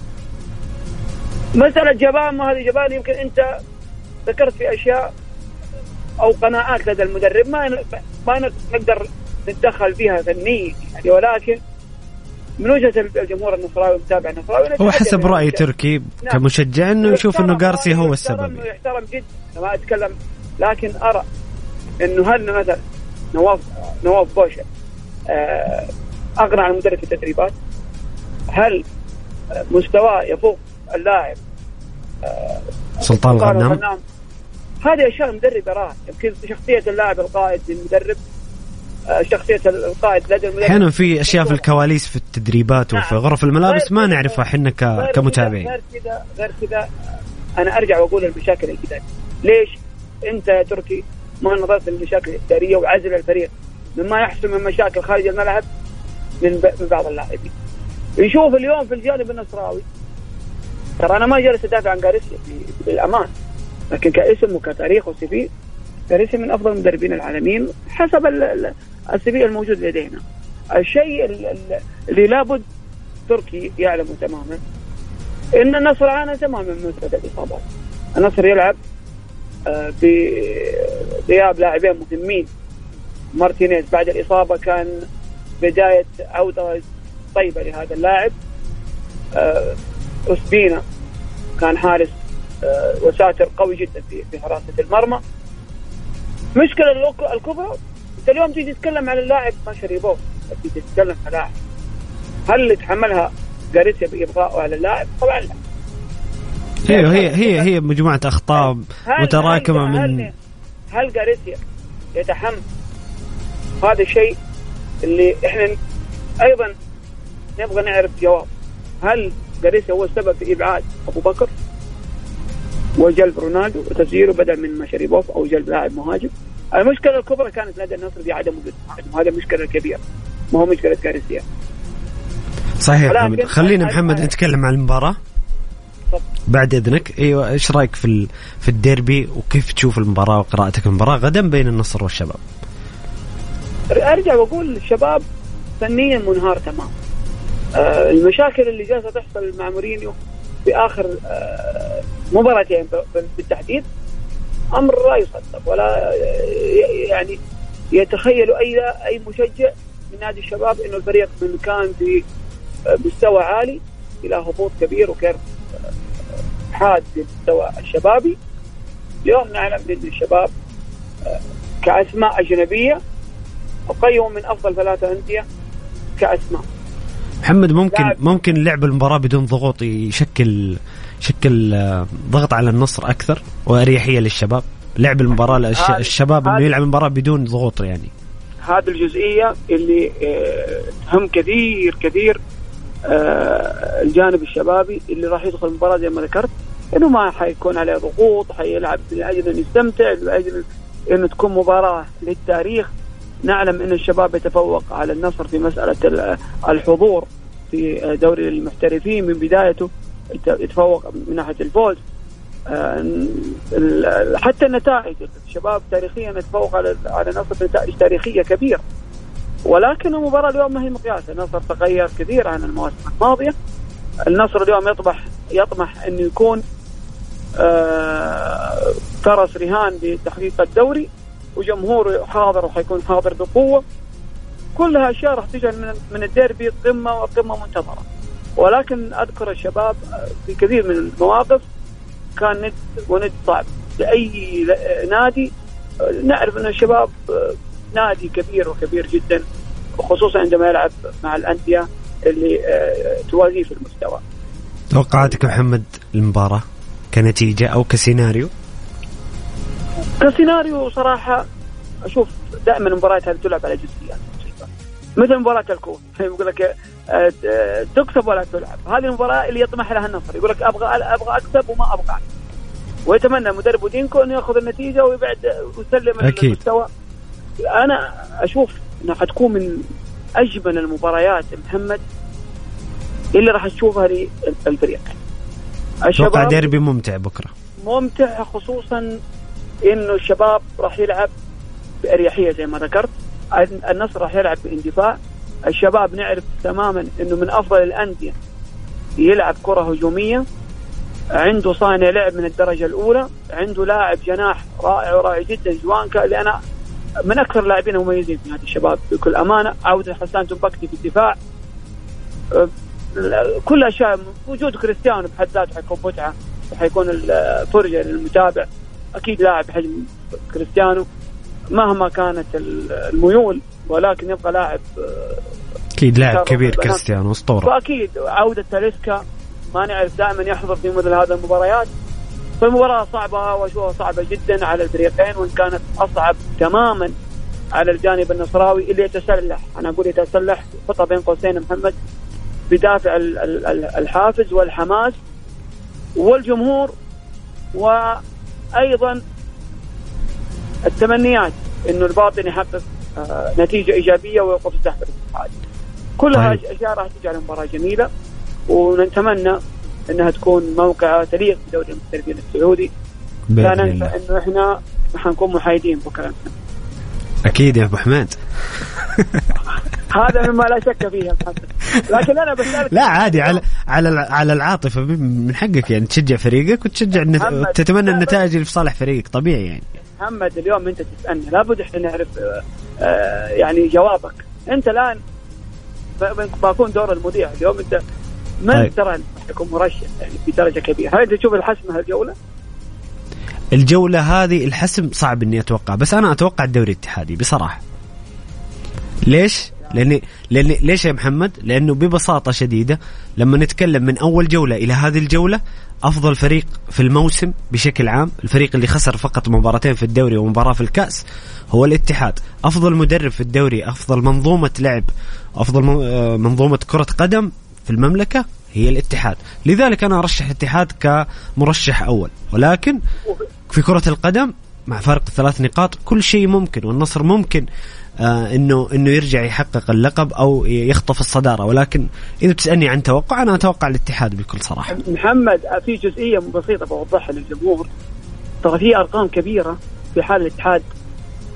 مسألة جبان ما هذه جبان يمكن أنت ذكرت في أشياء أو قناعات لدى المدرب ما ما نقدر نتدخل فيها فنيا يعني ولكن من وجهة الجمهور النصراوي المتابع النصراوي هو حسب رأي تركي نعم. كمشجع إنه يشوف إنه جارسيا هو السبب. يحترم جدا ما أتكلم لكن أرى إنه هل مثلا نواف نواف بوشا آه، أغنى عن مدرب التدريبات؟ هل مستواه يفوق اللاعب آه، سلطان الغنام هذه اشياء المدرب يراها يمكن شخصية اللاعب القائد للمدرب. آه، شخصية القائد لدى المدرب أحيانا في أشياء في الكواليس في التدريبات وفي نعم. غرف الملابس ما نعرفها إحنا كمتابعين. غير كذا غير كذا. أنا أرجع وأقول المشاكل الاداريه ليش أنت يا تركي ما نظرت للمشاكل الإدارية وعزل الفريق؟ مما يحصل من مشاكل خارج الملعب من بعض اللاعبين. يشوف اليوم في الجانب النصراوي. ترى أنا ما جالس أدافع عن جاريسيا بالأمان لكن كاسم وكتاريخ وسي في جاريسيا من أفضل المدربين العالميين حسب السي الموجود لدينا. الشيء اللي لابد تركي يعلمه تماما. إن النصر عانى تماما من مساله الإصابات. النصر يلعب آه، بغياب لاعبين مهمين. مارتينيز بعد الإصابة كان بداية عودة طيبة لهذا اللاعب. آه، كان حارس آه، وساتر قوي جدا في حراسة المرمى. مشكلة الكبرى؟ انت اليوم تيجي تتكلم عن اللاعب ما شريبوف تيجي تتكلم عن لاعب. هل يتحملها جاريسيا بابقائه على اللاعب؟ طبعا لا. هي هي هي هي مجموعة أخطاء متراكمة من هل, هل جاريسيا يتحمل؟ هذا الشيء اللي إحنا أيضا نبغى نعرف جواب. هل جاريسيا هو السبب في إبعاد أبو بكر؟ وجلب رونالدو وتسجيله بدل من مشاريبوف أو جلب لاعب مهاجم. المشكلة الكبرى كانت لدى النصر في عدم وجود مهاجم. هذا المشكلة الكبيره ما هو مشكلة جاريسيا صحيح محمد. خلينا محمد نتكلم عن المباراة. بعد إذنك. إيوه إيش رأيك في في الديربي؟ وكيف تشوف المباراة وقراءتك المباراة؟ غدا بين النصر والشباب؟ أرجع وأقول الشباب فنيا منهار تمام. آه المشاكل اللي جالسة تحصل مع مورينيو في آخر آه مباراتين بالتحديد أمر لا يصدق ولا يعني يتخيل أي أي مشجع من نادي الشباب إنه الفريق من كان في آه، مستوى عالي إلى هبوط كبير وكيرف حاد للمستوى الشبابي اليوم نعلم ان الشباب آه، كأسماء أجنبية اقيم من أفضل ثلاثة أندية كأسماء محمد ممكن. ممكن لعب المباراة بدون ضغوط يشكل شكل آه، ضغط على النصر أكثر وأريحية للشباب. لعب المباراة الشباب انه يلعب المباراة بدون ضغوط يعني. هذه الجزئية اللي آه، تهم كثير كثير آه، الجانب الشبابي اللي راح يدخل المباراة زي ما ذكرت إنه ما حيكون عليه ضغوط حيلعب لأجل أن يستمتع لأجل انه تكون مباراة للتاريخ. نعلم إن الشباب يتفوق على النصر في مسألة الحضور في دوري المحترفين من بدايته. يتفوق من ناحية الفوز. آه، حتى النتائج الشباب تاريخيا يتفوق على على النصر بنتائج تاريخية كبيرة. ولكن المباراة اليوم ما هي مقياس النصر تغير كثير عن المواسم الماضية. النصر اليوم يطمح يطمح انه يكون آه فرس رهان لتحقيق الدوري وجمهوره حاضر وحيكون حاضر بقوة. كلها اشياء راح تجعل من الديربي قمه وقمه منتظرة. ولكن أذكر الشباب في كثير من المواقف كان ند وند صعب لأي نادي نعرف إن الشباب نادي كبير وكبير جدا وخصوصا عندما يلعب مع الأندية اللي توازيه في المستوى. توقعاتك محمد المباراة كنتيجة أو كسيناريو؟ كسيناريو صراحة أشوف دائما المباريات هذه تلعب على جزئيات مثل مباراة الكوت يقول لك آه، آه، تكسب ولا تلعب. هذه المباراة اللي يطمح لها النصر يقول لك أبغى أبغى أكسب وما أبغى. أكسب. ويتمنى مدرب دينكو انه يأخذ النتيجة ويبعد ويسلم أكيد. المستوى. أنا أشوف إنها حتكون من أجمل المباريات محمد اللي راح تشوفها للفريق. أتوقع ديربي ممتع بكرة. ممتع خصوصا إنه الشباب راح يلعب بأريحية زي ما ذكرت. النصر راح يلعب باندفاع. الشباب نعرف تماما إنه من أفضل الأندية يلعب كرة هجومية عنده صانع لعب من الدرجة الأولى عنده لاعب جناح رائع ورائع جدا جوانكا اللي أنا من أكثر اللاعبين المميزين في هذا الشباب بكل أمانة. عودة حسان تنبكتي في الدفاع. كل أشياء وجود كريستيانو بحد ذاته حيكون متعة وحيكون الفرجة للمتابع. أكيد لاعب بحجم كريستيانو مهما كانت الميول. ولكن يبقى لاعب أه، أكيد لاعب كبير كريستيانو أسطورة. وأكيد عودة تاليسكا ما نعرف دائما يحضر في مثل هذه المباريات. فالمباراة صعبة وأشوفها صعبة جدا على الفريقين وإن كانت أصعب تماما على الجانب النصراوي اللي يتسلح. أنا أقول يتسلح خطة بين قوسين محمد بدافع الحافز والحماس والجمهور وأيضا التمنيات إنه الباطن يحقق آه، نتيجة إيجابية ويوقف تحت الاتحاد. كلها طيب. أشياء راح تجعل المباراة جميلة ونتمنى إنها تكون موقع تليق بدوري المحترفين السعودي. لا ننسى إنه إحنا حنكون محايدين بكرة. أكيد يا أبو حماد. هذا مما لا شك فيه لكن أنا بسالك لا عادي على على على العاطفة من حقك يعني تشجع فريقك وتشجع النت... تتمنى النتائج اللي في صالح فريقك طبيعي يعني. محمد اليوم أنت تسألني لابد إحنا نعرف آه، يعني جوابك أنت الآن بكون دور المذيع اليوم أنت من طيب. ترى يكون مرشح يعني في درجة كبيرة هل تشوف الحسم هالجولة؟ الجولة هذه الحسم صعب إني أتوقع بس أنا أتوقع الدوري الاتحادي بصراحة ليش؟ لاني لأني ليش يا محمد؟ لأنه ببساطة شديدة لما نتكلم من أول جولة إلى هذه الجولة أفضل فريق في الموسم بشكل عام، الفريق اللي خسر فقط مباراتين في الدوري ومباراة في الكأس هو الاتحاد، أفضل مدرب في الدوري، أفضل منظومة لعب، أفضل آه، منظومة كرة قدم في المملكة هي الاتحاد. لذلك أنا أرشح الاتحاد كمرشح أول. ولكن في كرة القدم مع فرق ثلاث نقاط كل شيء ممكن والنصر ممكن انه إنه يرجع يحقق اللقب أو يخطف الصدارة. ولكن إذا بتسألني عن توقع أنا أتوقع الاتحاد بكل صراحة. محمد في جزئية بسيطة بوضحها للجمهور. ترى في أرقام كبيرة في حال الاتحاد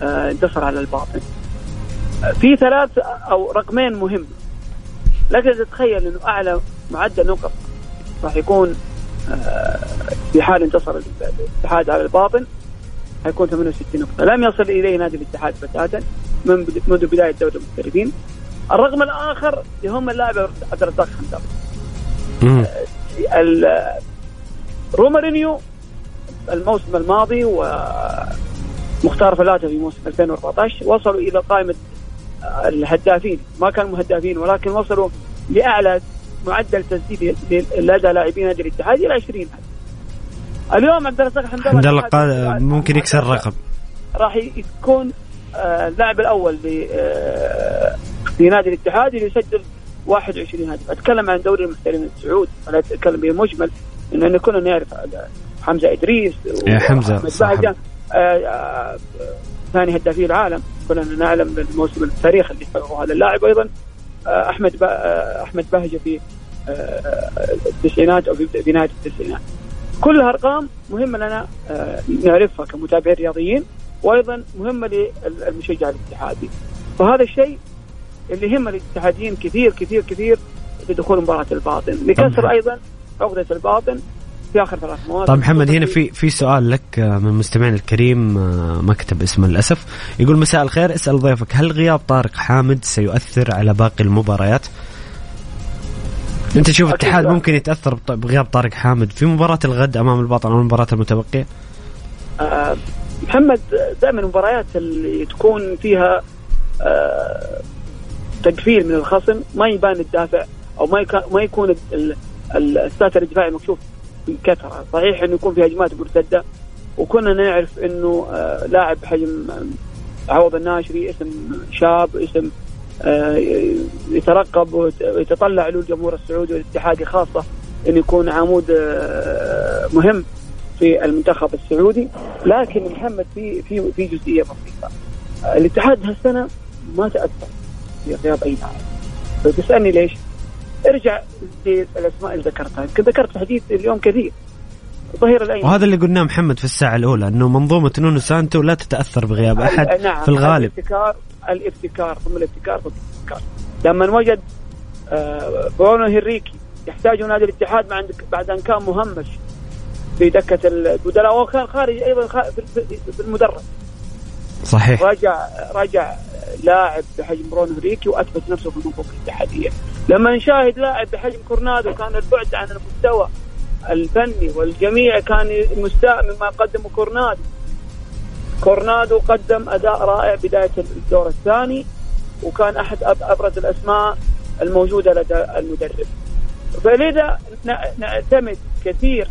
آه انتصر على الباطن. آه، في ثلاث أو رقمين مهم. لكن تتخيل إنه أعلى معدل نقط راح يكون آه، في حال انتصر الاتحاد على الباطن. حيكون 68 نقطة. لم يصل إليه نادي الاتحاد بتاتا. من منذ بداية دوري المحترفين الرقم الآخر يهم اللاعب عبد الرزاق حمدان آه، رومارينيو الموسم الماضي ومختار فلاته في موسم 2014 وصلوا إلى قائمة الهدافين. ما كانوا هدافين ولكن وصلوا لأعلى معدل تسديد لدى لاعبين نادي الاتحاد إلى 20 هدف. اليوم عبد الرزاق حمد الله قال ممكن يكسر الرقم. راح يكون آه، اللاعب الأول آه، في نادي الاتحاد اللي يسجل 21 هدف. أتكلم عن دوري المحترفين السعودي ولا أتكلم بمجمل انه كنا نعرف حمزة إدريس يا حمزة ثاني هدافي العالم. كلنا نعلم الموسم التاريخ اللي حققه هذا اللاعب أيضا. آه، أحمد آه، أحمد بهجة في آه، التسعينات أو في بدايه التسعينات. كلها ارقام مهمة لنا نعرفها كمتابعين رياضيين. وأيضا مهمه للمشجع الاتحادي. فهذا الشيء اللي يهم الاتحاديين كثير كثير كثير في دخول مباراة الباطن. لكسر أيضا عقدة الباطن في آخر ثلاث مواسم. طيب محمد هنا في في سؤال لك آه، من مستمعنا الكريم آه، ما كتب اسمه للاسف يقول مساء الخير اسأل ضيفك هل غياب طارق حامد سيؤثر على باقي المباريات؟ أنت تشوف الاتحاد ممكن يتأثر بغياب طارق حامد في مباراة الغد أمام الباطن أو المباراة المتبقية؟ محمد دائما المباريات اللي تكون فيها أه تقفيل من الخصم ما يبان الدافع أو ما ما يكون الساتر الدفاعي مكشوف بكثرة. صحيح إنه يكون في هجمات مرتدة وكنا نعرف إنه آه لاعب حجم عوض الناشري اسم شاب اسم آه يترقب ويتطلع له الجمهور السعودي والاتحادي خاصة انه يكون عمود آه مهم. في المنتخب السعودي لكن محمد في في في جزئية بسيطة. الاتحاد هالسنة ما تأثر في غياب أي لاعب. فتسالني ليش؟ ارجع الاسماء اللي ذكرتها. يمكن ذكرت حديث اليوم كثير. ظهير الأيمن. وهذا اللي قلناه محمد في الساعة الأولى إنه منظومة نونو سانتو لا تتأثر بغياب أحد نعم في الغالب. الابتكار الابتكار ثم الابتكار ثم الابتكار لما وجد آه، برونو هنريكي يحتاج نادي الاتحاد بعد بعد أن كان مهمش في دكة البدلاء وكان خارج أيضا في المدرج. صحيح. رجع رجع لاعب بحجم برونو هنريكي وأثبت نفسه في المنظومه الاتحادية. لما نشاهد لاعب بحجم كورنادو كان البعد عن المستوى الفني والجميع كان مستاء مما قدمه كورنادو. كورنادو قدم أداء رائع بداية الدور الثاني وكان أحد أبرز الأسماء الموجودة لدى المدرب. فلذا نعتمد كثير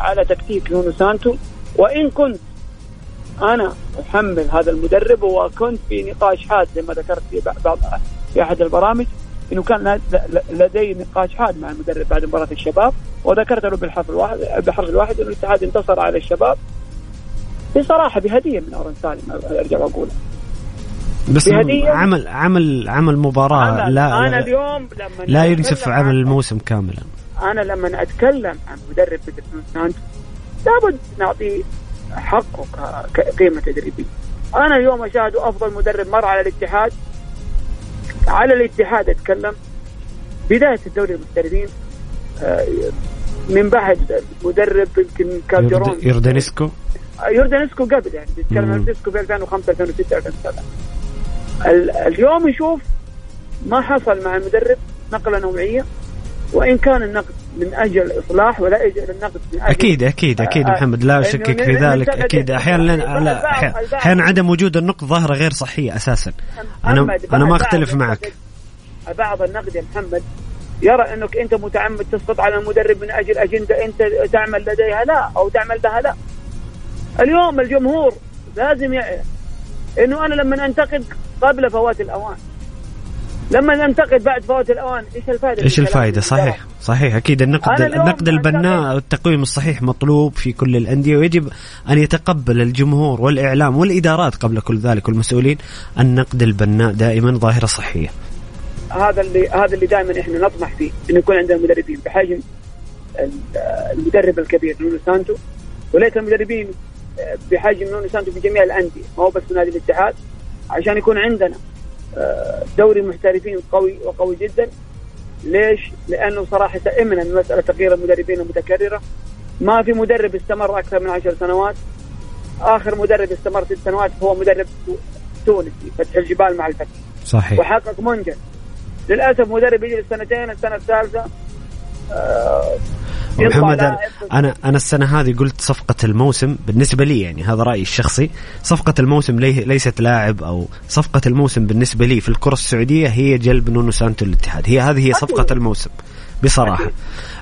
على تكتيك نونو سانتو. وإن كنت أنا أحمل هذا المدرب وكنت في نقاش حاد زي ما ذكرت في بعض في أحد البرامج إنه كان لدي نقاش حاد مع المدرب بعد مباراة الشباب. وذكرت له بالحرف الواحد بحرف الواحد إنه الاتحاد انتصر على الشباب. بصراحة بهدية من أورن سالم أرجع واقول بس بهدية. عمل عمل عمل مباراة. أنا, لا أنا لا, اليوم لما لا ينسف عمل الموسم كاملا. أنا لما أتكلم عن مدرب مثل سانتو لابد نعطيه حقه كقيمة تدريبية. أنا اليوم أشاهد أفضل مدرب مر على الاتحاد. على الاتحاد أتكلم. بداية الدوري المحترفين آه، من بعد مدرب يمكن كالدرون يرد- يردنسكو يوردانسكو قبل يعني بيتكلم. يوردانسكو في 2005 2006 2007 ال- اليوم نشوف ما حصل مع المدرب نقلة نوعية. وإن كان النقد من أجل الاصلاح ولا أجل النقد من أجل أكيد أكيد أكيد آه، محمد لا اشكك في ذلك أكيد. أحيانا لا- لا أحيانا عدم وجود النقد ظاهرة غير صحية أساسا. أنا أنا ما أختلف معك. بعض النقد يا محمد يرى أنك أنت متعمد تسقط على المدرب من أجل أجندة أنت تعمل لديها لا أو تعمل لها لا. اليوم الجمهور لازم يعرف إنه أنا لما أنتقد قبل فوات الأوان لما ننتقد بعد فوات الاوان إيش الفائدة؟ إيش الفائدة صحيح صحيح أكيد النقد النقد البناء والتقويم الصحيح مطلوب في كل الأندية ويجب أن يتقبل الجمهور والإعلام والإدارات قبل كل ذلك والمسؤولين النقد البناء دائما ظاهرة صحية هذا اللي هذا اللي دائما إحنا نطمح فيه إنه يكون عندنا مدربين بحجم ال- المدرب الكبير نونو سانتو وليس المدربين بحجم نونو سانتو في جميع الأندية ما هو بس في نادي الاتحاد عشان يكون عندنا آه، دوري محترفين قوي وقوي جدا. ليش؟ لأنه صراحة دائما مسألة تغيير المدربين المتكررة. ما في مدرب استمر أكثر من عشر سنوات. آخر مدرب استمر ست سنوات هو مدرب تونسي فتح الجبال مع الفتح. صحيح. وحقق منجز. للأسف مدرب يجي السنتين السنة الثالثة آه، محمد. أنا أنا السنة هذه قلت صفقة الموسم بالنسبة لي يعني هذا رأيي الشخصي صفقة الموسم لي ليست لاعب أو صفقة الموسم بالنسبة لي في الكرة السعودية هي جلب نونو سانتو للاتحاد هي هذه هي صفقة. الموسم بصراحة أكيد.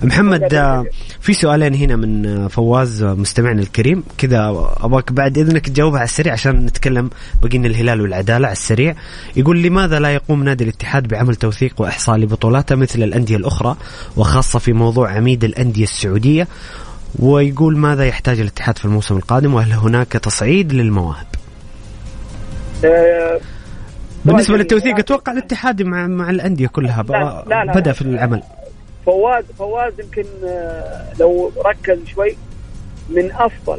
محمد. في سؤالين هنا من فواز مستمعنا الكريم كذا ابغاك بعد إذنك تجاوبها على السريع عشان نتكلم بقينا الهلال والعدالة على السريع يقول لماذا لا يقوم نادي الاتحاد بعمل توثيق وإحصاء لبطولاته مثل الأندية الأخرى وخاصة في موضوع عميد الأندية السعودية ويقول ماذا يحتاج الاتحاد في الموسم القادم وهل هناك تصعيد للمواهب آه، بالنسبة جميل. للتوثيق أتوقع الاتحاد مع مع الأندية كلها لا، لا، لا. بدأ في العمل فواز فواز يمكن آه، لو ركز شوي من أفضل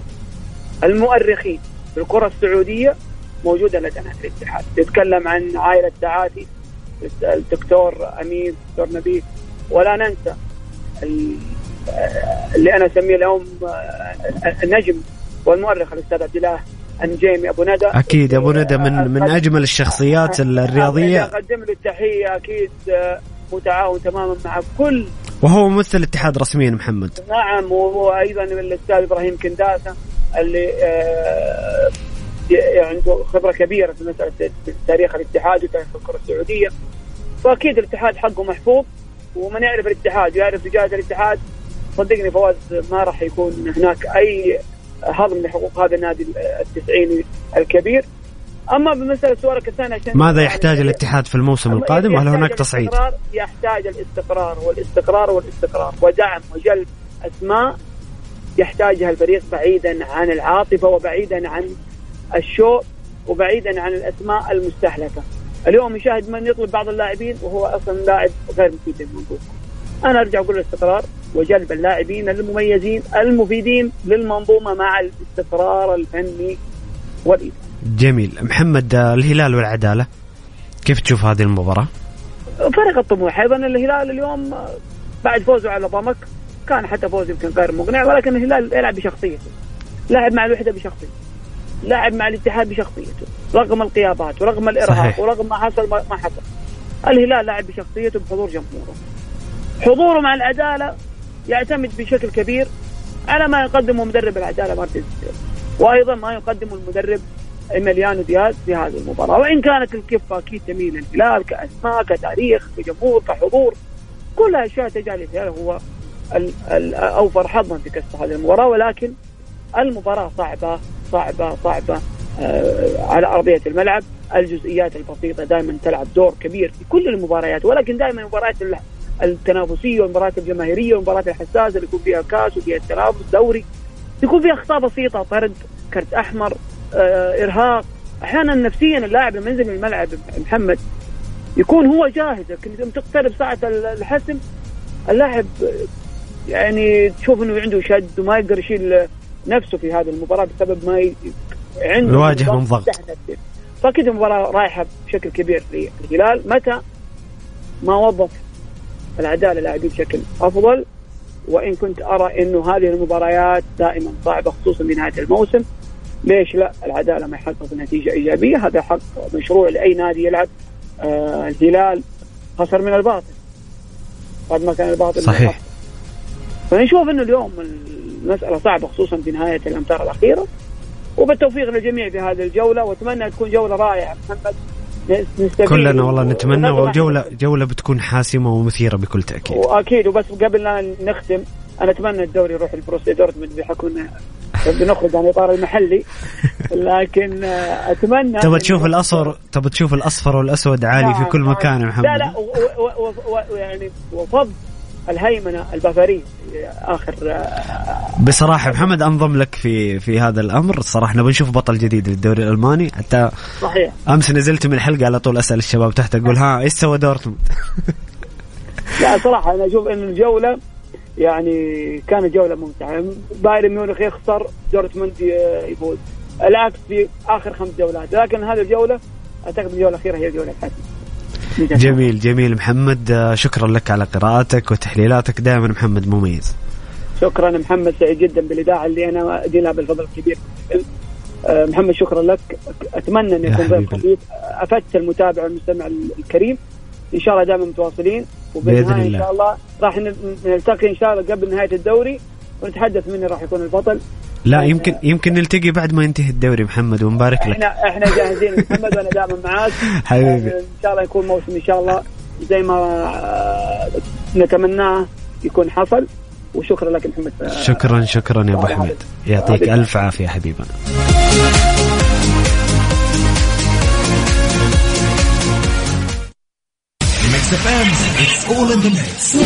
المؤرخين في الكرة السعودية موجودة لدى نادي الاتحاد. يتكلم عن عائلة دعاتي الدكتور امين الدكتور نبيل. ولا ننسى آه، اللي أنا أسميه اليوم آه، النجم والمؤرخ الأستاذ عبد الله النجيمي أبو ندى. أكيد أبو ندى من من أجمل الشخصيات الرياضيه أقدم له التحيه أكيد متعاون تماما مع كل وهو ممثل الاتحاد رسميا محمد. نعم وأيضا الأستاذ إبراهيم كنداسه اللي آه، عنده خبرة كبيرة في مسألة تاريخ الاتحاد وتاريخ الكرة السعودية. فأكيد الاتحاد حقه محفوظ ومن يعرف الاتحاد ويعرف رجال الاتحاد صدقني فواز ما راح يكون هناك أي هضم لحقوق هذا النادي التسعيني الكبير. أما بمسألة سؤالك الثاني عشان ماذا يحتاج الاتحاد في الموسم القادم؟ وهل هناك تصعيد؟ يحتاج الاستقرار والاستقرار والاستقرار. ودعم وجلب أسماء يحتاجها الفريق بعيدا عن العاطفة وبعيدا عن الشو وبعيدا عن الأسماء المستهلكة. اليوم يشاهد من يطلب بعض اللاعبين وهو أصلا لاعب غير مفيد للمنظومه أنا أرجع أقول الاستقرار وجلب اللاعبين المميزين المفيدين للمنظومة مع الاستقرار الفني والإداري. جميل. محمد الهلال والعدالة كيف تشوف هذه المباراة؟ فرق الطموح. أيضا الهلال اليوم بعد فوزه على ضمك كان حتى فوز يمكن غير مقنع ولكن الهلال يلعب بشخصيته. لاعب مع الوحدة بشخصيته. لاعب مع الاتحاد بشخصيته. رغم القيابات ورغم الإرهاق صحيح. ورغم ما حصل ما حصل. الهلال لاعب بشخصيته بحضور جمهوره. حضوره مع العدالة يعتمد بشكل كبير على ما يقدمه مدرب العدالة مارتن وأيضا ما يقدمه المدرب ايميليانو دياز في هذه المباراة. وإن كانت الكفة أكيد تميل للهلال كأسماء كتاريخ كجمهور كحضور كلها أشياء تجعل الهلال هو ال- ال- أوفر حظا في كسب هذه المباراة. ولكن المباراة صعبة صعبة صعبة آه على أرضية الملعب. الجزئيات البسيطة دائما تلعب دور كبير في كل المباريات. ولكن دائما المباريات ال- التنافسية والمباريات الجماهيرية والمباريات الحساسه اللي يكون فيها كاس وفيها التنافس دوري يكون فيها اخطاء بسيطة طرد كرت أحمر إرهاق. أحيانا نفسيا اللاعب لما ينزل من الملعب محمد يكون هو جاهز لكن لما تقترب ساعة الحسم اللاعب يعني تشوف إنه عنده شد وما يقدر يشيل نفسه في هذه المباراة بسبب ما ي... عنده يواجه من ضغط. فاكيد المباراة رايحة بشكل كبير للهلال. متى؟ ما وظف العداله لاعبين بشكل أفضل. وإن كنت أرى إنه هذه المباريات دائما صعبة خصوصا بنهايه الموسم. ليش لا؟ العدالة ما يحقق نتيجة إيجابية هذا حق مشروع لأي نادي يلعب. آه الهلال خسر من الباطل بعد ما كان الباطل صحيح. فنشوف إنه اليوم المسألة صعبة خصوصا في نهاية الأمتار الأخيرة. وبالتوفيق للجميع في هذه الجولة. وأتمنى تكون جولة رائعة. محمد كلنا والله نتمنى وجولة جولة بتكون حاسمة ومثيرة بكل تأكيد. وأكيد وبس قبل لا نختم أنا أتمنى الدوري يروح لبروسيا دورتموند بحكم بنخرج عن الاطار المحلي. لكن أتمنى تبى تشوف الاصفر تبى تشوف الأصفر والأسود عالي في كل مكان يا. محمد. لا لا و- و- و- و- يعني وفض الهيمنة البافاريه آخر آه، بصراحة محمد أنضم لك في في هذا الأمر. الصراحه نبي نشوف بطل جديد للدوري الألماني. حتى صحيح. أمس نزلت من الحلقة على طول أسأل الشباب تحت أقول ها إيش سوى دورتموند؟ لا صراحة أنا أشوف إن الجولة يعني كانت جولة ممتعة. بايرن ميونخ يخسر دورتموند يفوز. العكس في آخر خمس جولات. لكن هذه الجولة أعتقد الجولة الأخيرة هي الجولة الحاسمه جميل جميل. محمد شكرا لك على قراءتك وتحليلاتك. دائما محمد مميز. شكرا محمد سعيد جدا بالإذاعة اللي أنا ادي لها بالفضل الكبير. آه، محمد شكرا لك. أتمنى أن يكون ضيف. خفيف أفدت المتابع والمستمع الكريم. إن شاء الله دائما متواصلين. وبالنهايه إن. شاء الله راح نلتقي إن شاء الله قبل نهاية الدوري. ونتحدث من راح يكون البطل. لا يمكن يمكن نلتقي بعد ما ينتهي الدوري محمد ونبارك لك. إحنا إحنا جاهزين محمد وأنا دائما معاك. حبيبي. إن شاء الله يكون موسم إن شاء الله زي ما آه، نتمناه يكون حصل. وشكرا لك محمد. شكرا شكرا يا أبو حميد. يعطيك ألف عافية حبيبنا. Mix it's all in the mix.